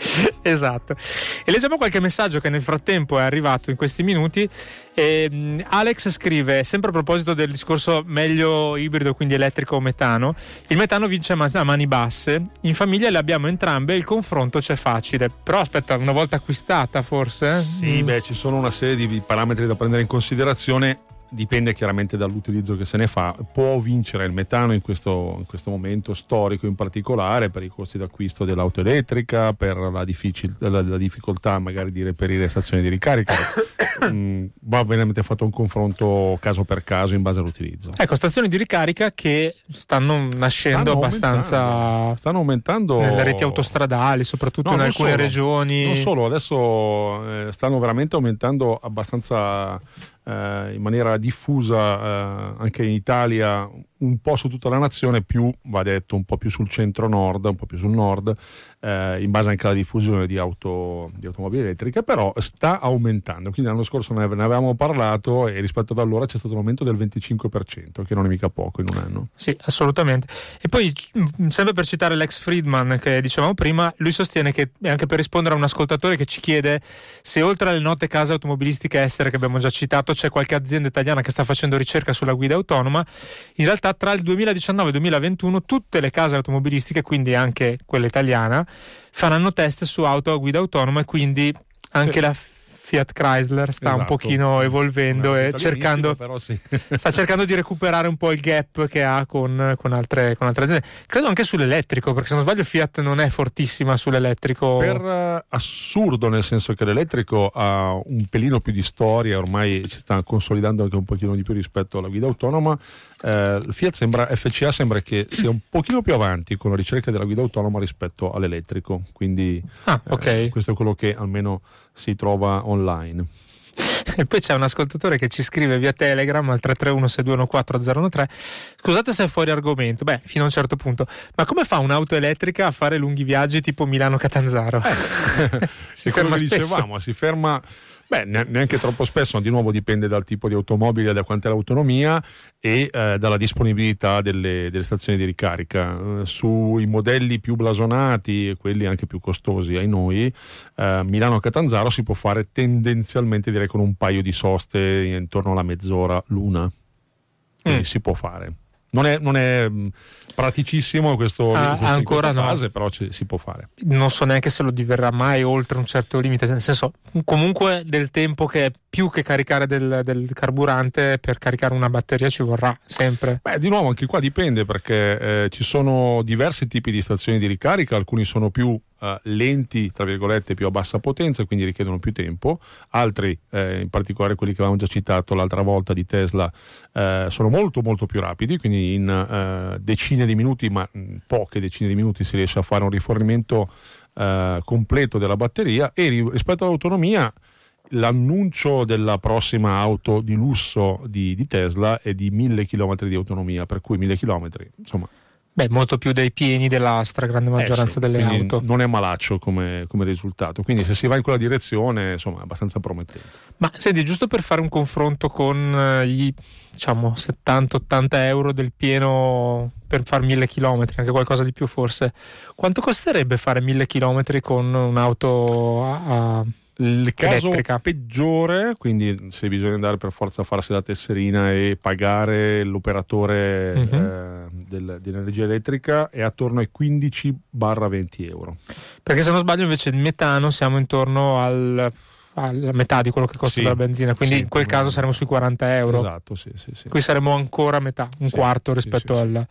esatto. E leggiamo qualche messaggio che nel frattempo è arrivato in questi minuti. E, mh, Alex scrive, sempre a proposito del discorso meglio ibrido, quindi elettrico o metano, il metano vince a ma- a mani basse, in famiglia le abbiamo entrambe, il confronto c'è facile. Però aspetta, una volta acquistata forse? Sì, Mm. beh, ci sono una serie di parametri da prendere in considerazione. Dipende chiaramente dall'utilizzo che se ne fa. Può vincere il metano in questo, in questo momento storico, in particolare per i costi d'acquisto dell'auto elettrica, per la, difficil- la- la difficoltà magari di reperire stazioni di ricarica. Mm, va veramente fatto un confronto caso per caso in base all'utilizzo. Ecco, stazioni di ricarica che stanno nascendo Stanno abbastanza aumentando. Stanno aumentando nelle reti autostradali, soprattutto No, in alcune solo. regioni. Non solo, adesso eh, stanno veramente aumentando abbastanza in maniera diffusa eh, anche in Italia, un po' su tutta la nazione, più va detto un po' più sul centro-nord, un po' più sul nord, eh, in base anche alla diffusione di, auto, di automobili elettriche, però sta aumentando. Quindi l'anno scorso ne, avevamo parlato e rispetto ad allora c'è stato un aumento del 25%, che non è mica poco in un anno. Sì, assolutamente. E poi, sempre per citare l'ex Friedman che dicevamo prima, lui sostiene che, anche per rispondere a un ascoltatore che ci chiede se oltre alle note case automobilistiche estere che abbiamo già citato c'è qualche azienda italiana che sta facendo ricerca sulla guida autonoma, in realtà tra il 2019 e il 2021 tutte le case automobilistiche, quindi anche quella italiana, faranno test su auto a guida autonoma e quindi anche Sì. la Fiat Chrysler sta un Esatto. pochino evolvendo e cercando sì. sta cercando di recuperare un po' il gap che ha con, con altre, con altre aziende. Credo anche sull'elettrico, perché se non sbaglio Fiat non è fortissima sull'elettrico. Per eh, assurdo, nel senso che l'elettrico ha un pelino più di storia, ormai si sta consolidando anche un pochino di più rispetto alla guida autonoma. Il Fiat sembra, FCA sembra che sia un pochino più avanti con la ricerca della guida autonoma rispetto all'elettrico. Quindi Ah, eh, ok. questo è quello che almeno si trova online. E poi c'è un ascoltatore che ci scrive via Telegram al 331-6214013. Scusate se è fuori argomento, beh, fino a un certo punto. Ma come fa un'auto elettrica a fare lunghi viaggi tipo Milano-Catanzaro? si È quello ferma dicevamo, si ferma beh, ne- neanche troppo spesso, di nuovo dipende dal tipo di automobile, da quant'è l'autonomia e eh, dalla disponibilità delle, delle stazioni di ricarica. Eh, sui modelli più blasonati e quelli anche più costosi ai noi, eh, Milano-Catanzaro si può fare tendenzialmente direi con un paio di soste intorno alla mezz'ora l'una. Mm. si può fare. Non è, non è, mh, praticissimo questo, Ah, questo- in ancora questa no. fase, però ci- si può fare. non so neanche se lo diverrà mai oltre un certo limite, nel senso comunque del tempo che è più che caricare del, del carburante per caricare una batteria ci vorrà sempre. Beh, di nuovo anche qua dipende perché eh, ci sono diversi tipi di stazioni di ricarica, alcuni sono più eh, lenti, tra virgolette, più a bassa potenza, quindi richiedono più tempo, altri, eh, in particolare quelli che avevamo già citato l'altra volta di Tesla, eh, sono molto molto più rapidi, quindi in eh, decine di minuti, ma poche decine di minuti si riesce a fare un rifornimento eh, completo della batteria. E ri- rispetto all'autonomia l'annuncio della prossima auto di lusso di, di Tesla è di 1000 km di autonomia, per cui 1000 km, insomma, Beh, molto più dei pieni della stragrande maggioranza eh sì, delle auto. Non è malaccio come, come risultato, quindi se si va in quella direzione, insomma, è abbastanza promettente. Ma senti, giusto per fare un confronto con eh, gli diciamo 70-80 euro del pieno per fare 1000 km, anche qualcosa di più forse, quanto costerebbe fare 1000 km con un'auto a, a- Il caso Elettrica. peggiore, quindi se bisogna andare per forza a farsi la tesserina e pagare l'operatore Mhm. eh, del- dell'energia elettrica, è attorno ai 15-20 euro. Perché se non sbaglio invece il metano siamo intorno al, alla metà di quello che costa Sì, della benzina, quindi sì. in quel caso saremo sui 40 euro. Esatto, sì, sì, sì. Qui saremo ancora a metà, un quarto rispetto al,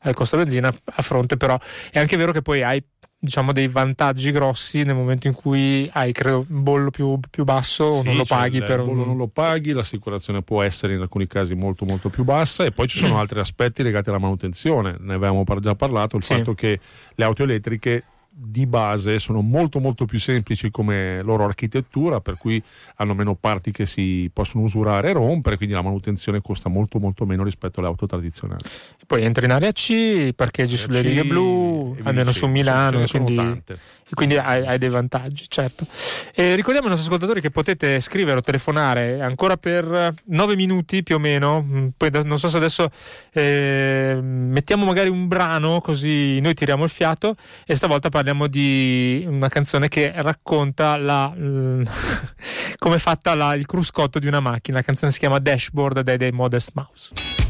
al costo benzina, a fronte però è anche vero che poi hai diciamo dei vantaggi grossi nel momento in cui hai credo un bollo più, più basso o Sì, non lo cioè paghi il per bollo un... non lo paghi, l'assicurazione può essere in alcuni casi molto molto più bassa e poi ci sono altri aspetti legati alla manutenzione. Ne avevamo già parlato, il Sì. fatto che le auto elettriche di base sono molto molto più semplici come loro architettura, per cui hanno meno parti che si possono usurare e rompere, quindi la manutenzione costa molto molto meno rispetto alle auto tradizionali. Poi entri in area C, parcheggi sulle C, righe blu, almeno su Milano, quindi, tante. E quindi hai, hai dei vantaggi, certo. E ricordiamo ai nostri ascoltatori che potete scrivere o telefonare ancora per 9 minuti più o meno, mm, poi non so se adesso eh, mettiamo magari un brano così noi tiriamo il fiato e stavolta parliamo di una canzone che racconta la, come è fatta la- il cruscotto di una macchina, la canzone si chiama Dashboard dei, dei Modest Mouse.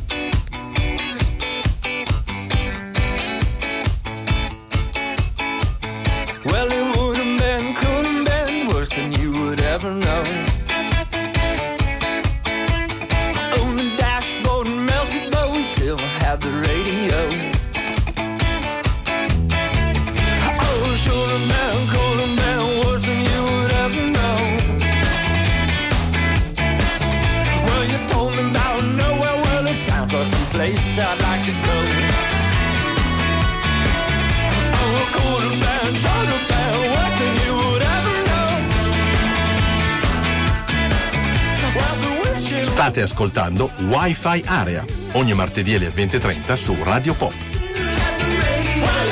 State ascoltando Wi-Fi Area ogni martedì alle 20.30 su Radio Pop.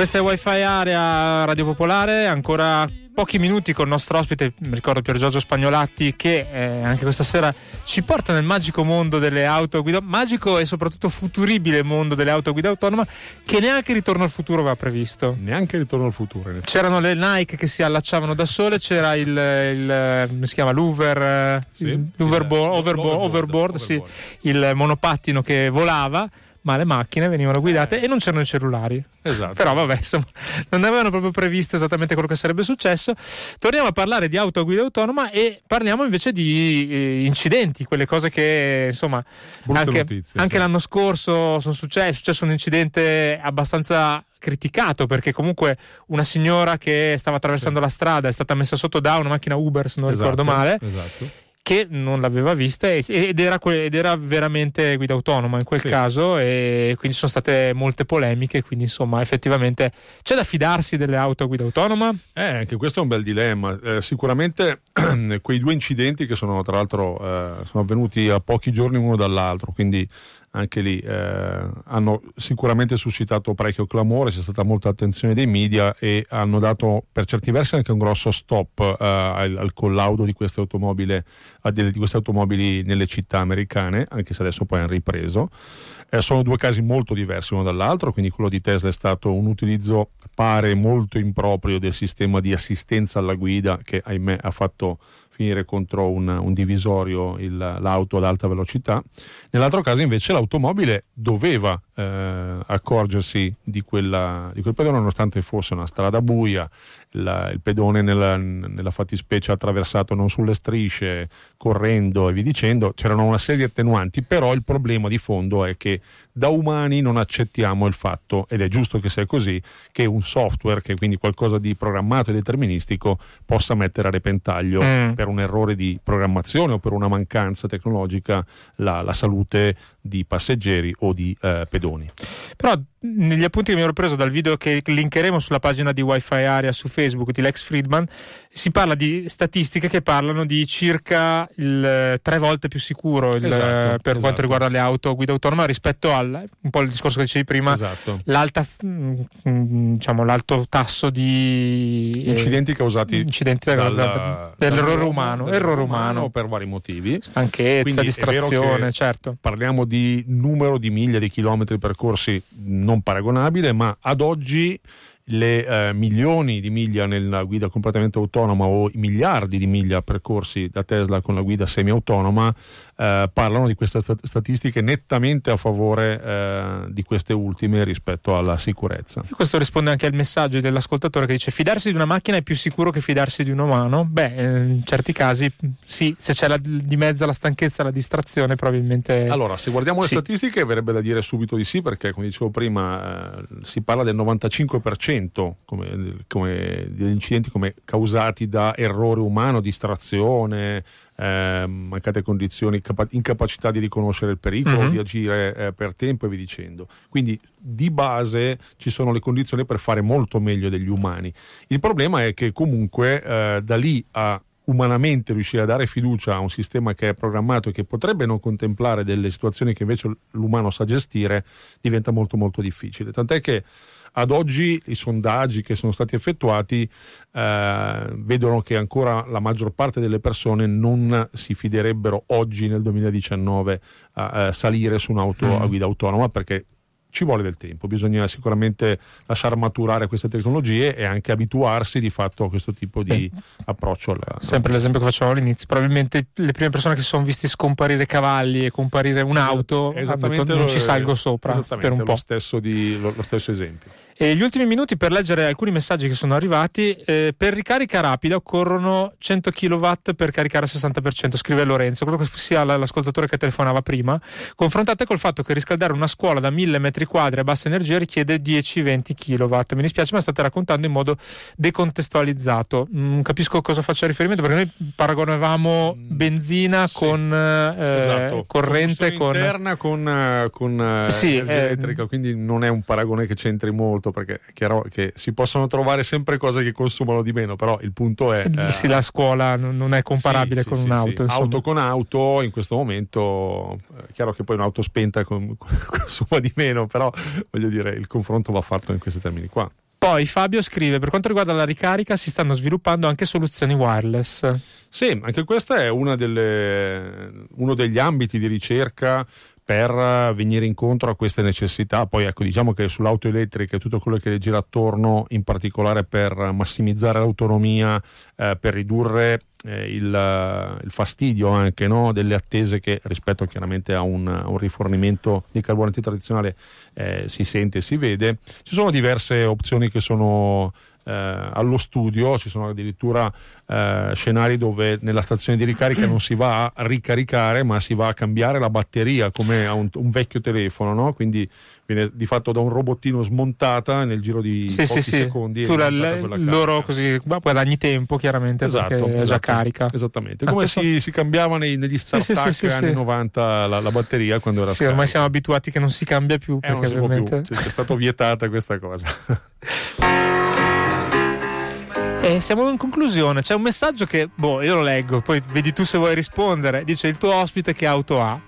Questa è Wi-Fi Area Radio Popolare, ancora pochi minuti con il nostro ospite, mi ricordo Pier Giorgio Spagnolatti, che eh, anche questa sera ci porta nel magico mondo delle auto guida, magico e soprattutto futuribile mondo delle auto guida autonoma, che neanche Ritorno al futuro aveva previsto. Neanche ritorno al futuro. C'erano le Nike che si allacciavano da sole, c'era il, il come si chiama l'Uver, eh, Sì, l'overboard, il- overboard, overboard, sì, overboard. il monopattino che volava, ma le macchine venivano guidate e non c'erano i cellulari. Esatto. Però vabbè, insomma, non avevano proprio previsto esattamente quello che sarebbe successo. Torniamo a parlare di auto a guida autonoma e parliamo invece di eh, incidenti, quelle cose che insomma Brutte anche, notizie, anche sì. l'anno scorso sono successi, è successo un incidente abbastanza criticato perché comunque una signora che stava attraversando la strada è stata messa sotto da una macchina Uber se non Esatto, ricordo male Esatto. Che non l'aveva vista ed era, que- ed era veramente guida autonoma in quel Sì. caso e quindi sono state molte polemiche quindi insomma effettivamente c'è da fidarsi delle auto a guida autonoma Eh, anche questo è un bel dilemma. Eh, sicuramente quei due incidenti che sono tra l'altro eh, sono avvenuti a pochi giorni uno dall'altro, quindi anche lì eh, hanno sicuramente suscitato parecchio clamore, c'è stata molta attenzione dei media e hanno dato per certi versi anche un grosso stop eh, al, al collaudo di queste di queste automobili nelle città americane, anche se adesso poi hanno ripreso. Eh, sono due casi molto diversi uno dall'altro, quindi quello di Tesla è stato un utilizzo pare molto improprio del sistema di assistenza alla guida che ahimè ha fatto finire contro un, un divisorio il- l'auto ad alta velocità. Nell'altro caso invece l'automobile doveva eh, accorgersi di, quella, di quel pedone nonostante fosse una strada buia, la- il pedone nella, nella fattispecie attraversato non sulle strisce, correndo e via dicendo, c'erano una serie di attenuanti, però il problema di fondo è che da umani non accettiamo il fatto, ed è giusto che sia così, che un software, che quindi qualcosa di programmato e deterministico, possa mettere a repentaglio Mm. per un errore di programmazione o per una mancanza tecnologica la, la salute di passeggeri o di eh, pedoni. Però negli appunti che mi ero preso dal video che linkeremo sulla pagina di Wi-Fi Area su Facebook di Lex Friedman si parla di statistiche che parlano di circa il eh, tre volte più sicuro il, Esatto, eh, per esatto. quanto riguarda le auto a guida autonoma rispetto al un po' il discorso che dicevi prima Esatto. l'alta mm, mm, diciamo l'alto tasso di eh, Incidenti causati incidenti da- dal- da- dell'errore dall'uomo, umano errore umano per vari motivi. stanchezza Quindi distrazione certo Parliamo di numero di miglia, di chilometri percorsi non paragonabile, ma ad oggi le eh, milioni di miglia nella guida completamente autonoma o i miliardi di miglia percorsi da Tesla con la guida semi-autonoma eh, parlano di queste stat- statistiche nettamente a favore eh, di queste ultime rispetto alla sicurezza. E questo risponde anche al messaggio dell'ascoltatore che dice fidarsi di una macchina è più sicuro che fidarsi di un umano. Beh, eh, in certi casi sì, se c'è la- di mezzo la stanchezza, la distrazione, probabilmente... Allora, se guardiamo le Sì. statistiche, verrebbe da dire subito di sì, perché come dicevo prima, eh, si parla del 95% come, come- degli incidenti come causati da errore umano, distrazione, eh, mancate condizioni, capa- incapacità di riconoscere il pericolo, Mhm. di agire eh, per tempo e via dicendo. Quindi di base ci sono le condizioni per fare molto meglio degli umani. Il problema è che comunque eh, da lì a umanamente riuscire a dare fiducia a un sistema che è programmato e che potrebbe non contemplare delle situazioni che invece l'umano sa gestire diventa molto molto difficile. Tant'è che ad oggi i sondaggi che sono stati effettuati eh, vedono che ancora la maggior parte delle persone non si fiderebbero oggi nel 2019 a, a salire su un'auto Mm. a guida autonoma perché ci vuole del tempo, bisogna sicuramente lasciar maturare queste tecnologie e anche abituarsi di fatto a questo tipo di approccio alla, Sempre l'esempio che facevamo all'inizio, probabilmente le prime persone che si sono visti scomparire cavalli e comparire un'auto hanno detto, non ci salgo sopra per un po'. Lo stesso, di- lo- lo stesso esempio. E gli ultimi minuti per leggere alcuni messaggi che sono arrivati. eh, per ricarica rapida occorrono 100 kW per caricare al 60%, scrive Lorenzo. Credo che sia l'ascoltatore che telefonava prima. Confrontate col fatto che riscaldare una scuola da 1000 metri quadri a bassa energia richiede 10-20 kW. Mi dispiace, ma state raccontando in modo decontestualizzato. Non capisco cosa faccia riferimento perché noi paragonavamo benzina Mm, sì. con eh, Esatto. corrente. Con... interna con, eh, con eh, Sì, energia eh, elettrica, quindi non è un paragone che c'entri molto perché è chiaro che si possono trovare sempre cose che consumano di meno, però il punto è... eh, Sì, la scuola non è comparabile Sì, con un'auto. Auto con auto in questo momento è chiaro che poi un'auto spenta con- consuma di meno, però voglio dire il confronto va fatto in questi termini qua. Poi Fabio scrive: Per quanto riguarda la ricarica, si stanno sviluppando anche soluzioni wireless. Sì, anche questo è una delle- uno degli ambiti di ricerca per eh, venire incontro a queste necessità. Poi ecco, diciamo che sull'auto elettrica e tutto quello che le gira attorno, in particolare per massimizzare l'autonomia, eh, per ridurre eh, il, eh, il fastidio anche no, delle attese che rispetto chiaramente a un, a un rifornimento di carburanti tradizionale eh, si sente e si vede. Ci sono diverse opzioni che sono eh, allo studio, ci sono addirittura eh, scenari dove nella stazione di ricarica non si va a ricaricare ma si va a cambiare la batteria come a un, un vecchio telefono, no? quindi viene di fatto da un robottino smontata nel giro di Sì, pochi sì, secondi. Tu la- loro così guadagni tempo, chiaramente, Esatto, perché è già esatto, carica. Esattamente, Ah, come si, si cambiava nei- negli Sì, sì, start sì, sì, anni sì. 90 la, la batteria quando era Sì, ormai siamo abituati che non si cambia più. Eh, perché può più. ovviamente... Sì, È stata vietata questa cosa. E siamo in conclusione. C'è un messaggio che, boh, io lo leggo, poi vedi tu se vuoi rispondere. Dice il tuo ospite che auto ha.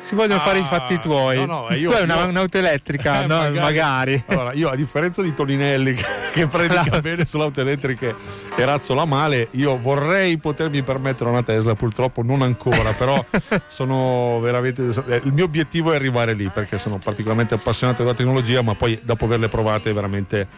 Si vogliono Ah, fare i fatti tuoi. no, no, io- tu hai una- io- un'auto elettrica, Eh, no? magari. Allora, io a differenza di Toninelli che, che predica Esatto. bene sull'auto elettriche e razzola male, io vorrei potermi permettere una Tesla, purtroppo non ancora, però sono veramente eh, il mio obiettivo è arrivare lì perché sono particolarmente appassionato della tecnologia, ma poi dopo averle provate veramente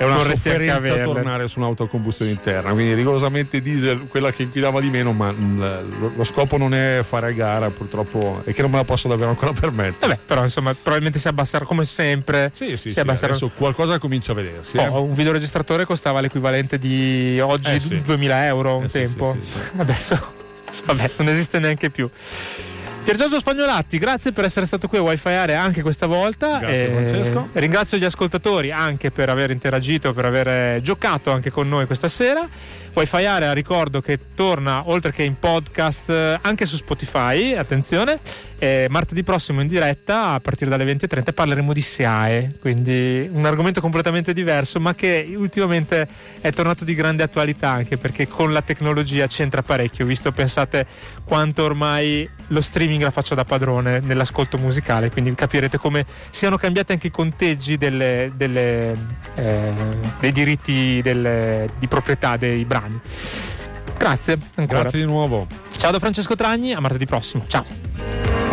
è una Vorresti sofferenza averle. tornare su un'auto a combustione interna, quindi rigorosamente diesel, quella che inquinava di meno, ma mm, lo, lo scopo non è fare a gara, purtroppo, e che non me la posso davvero ancora permettere. Vabbè, però insomma, probabilmente si abbasserà come sempre. Sì, sì, si sì, abbasserà- adesso qualcosa comincia a vedersi. Oh, eh. un videoregistratore costava l'equivalente di oggi Eh, sì. 2000 euro un Eh, tempo. sì, sì. Adesso, vabbè, non esiste neanche più. Pier Giorgio Spagnolatti, grazie per essere stato qui a Wi-Fi Area anche questa volta. Grazie, E Francesco. Ringrazio gli ascoltatori anche per aver interagito, per aver giocato anche con noi questa sera. Wi-Fi Area ricordo che torna oltre che in podcast eh, anche su Spotify, attenzione. E martedì prossimo in diretta a partire dalle 20.30 parleremo di SIAE, quindi un argomento completamente diverso ma che ultimamente è tornato di grande attualità anche perché con la tecnologia c'entra parecchio, visto pensate quanto ormai lo streaming la faccia da padrone nell'ascolto musicale, quindi capirete come siano cambiati anche i conteggi delle- delle, eh, dei diritti delle- di proprietà dei brani. Grazie ancora. Grazie di nuovo. Ciao da Francesco Tragni, a martedì prossimo. Ciao.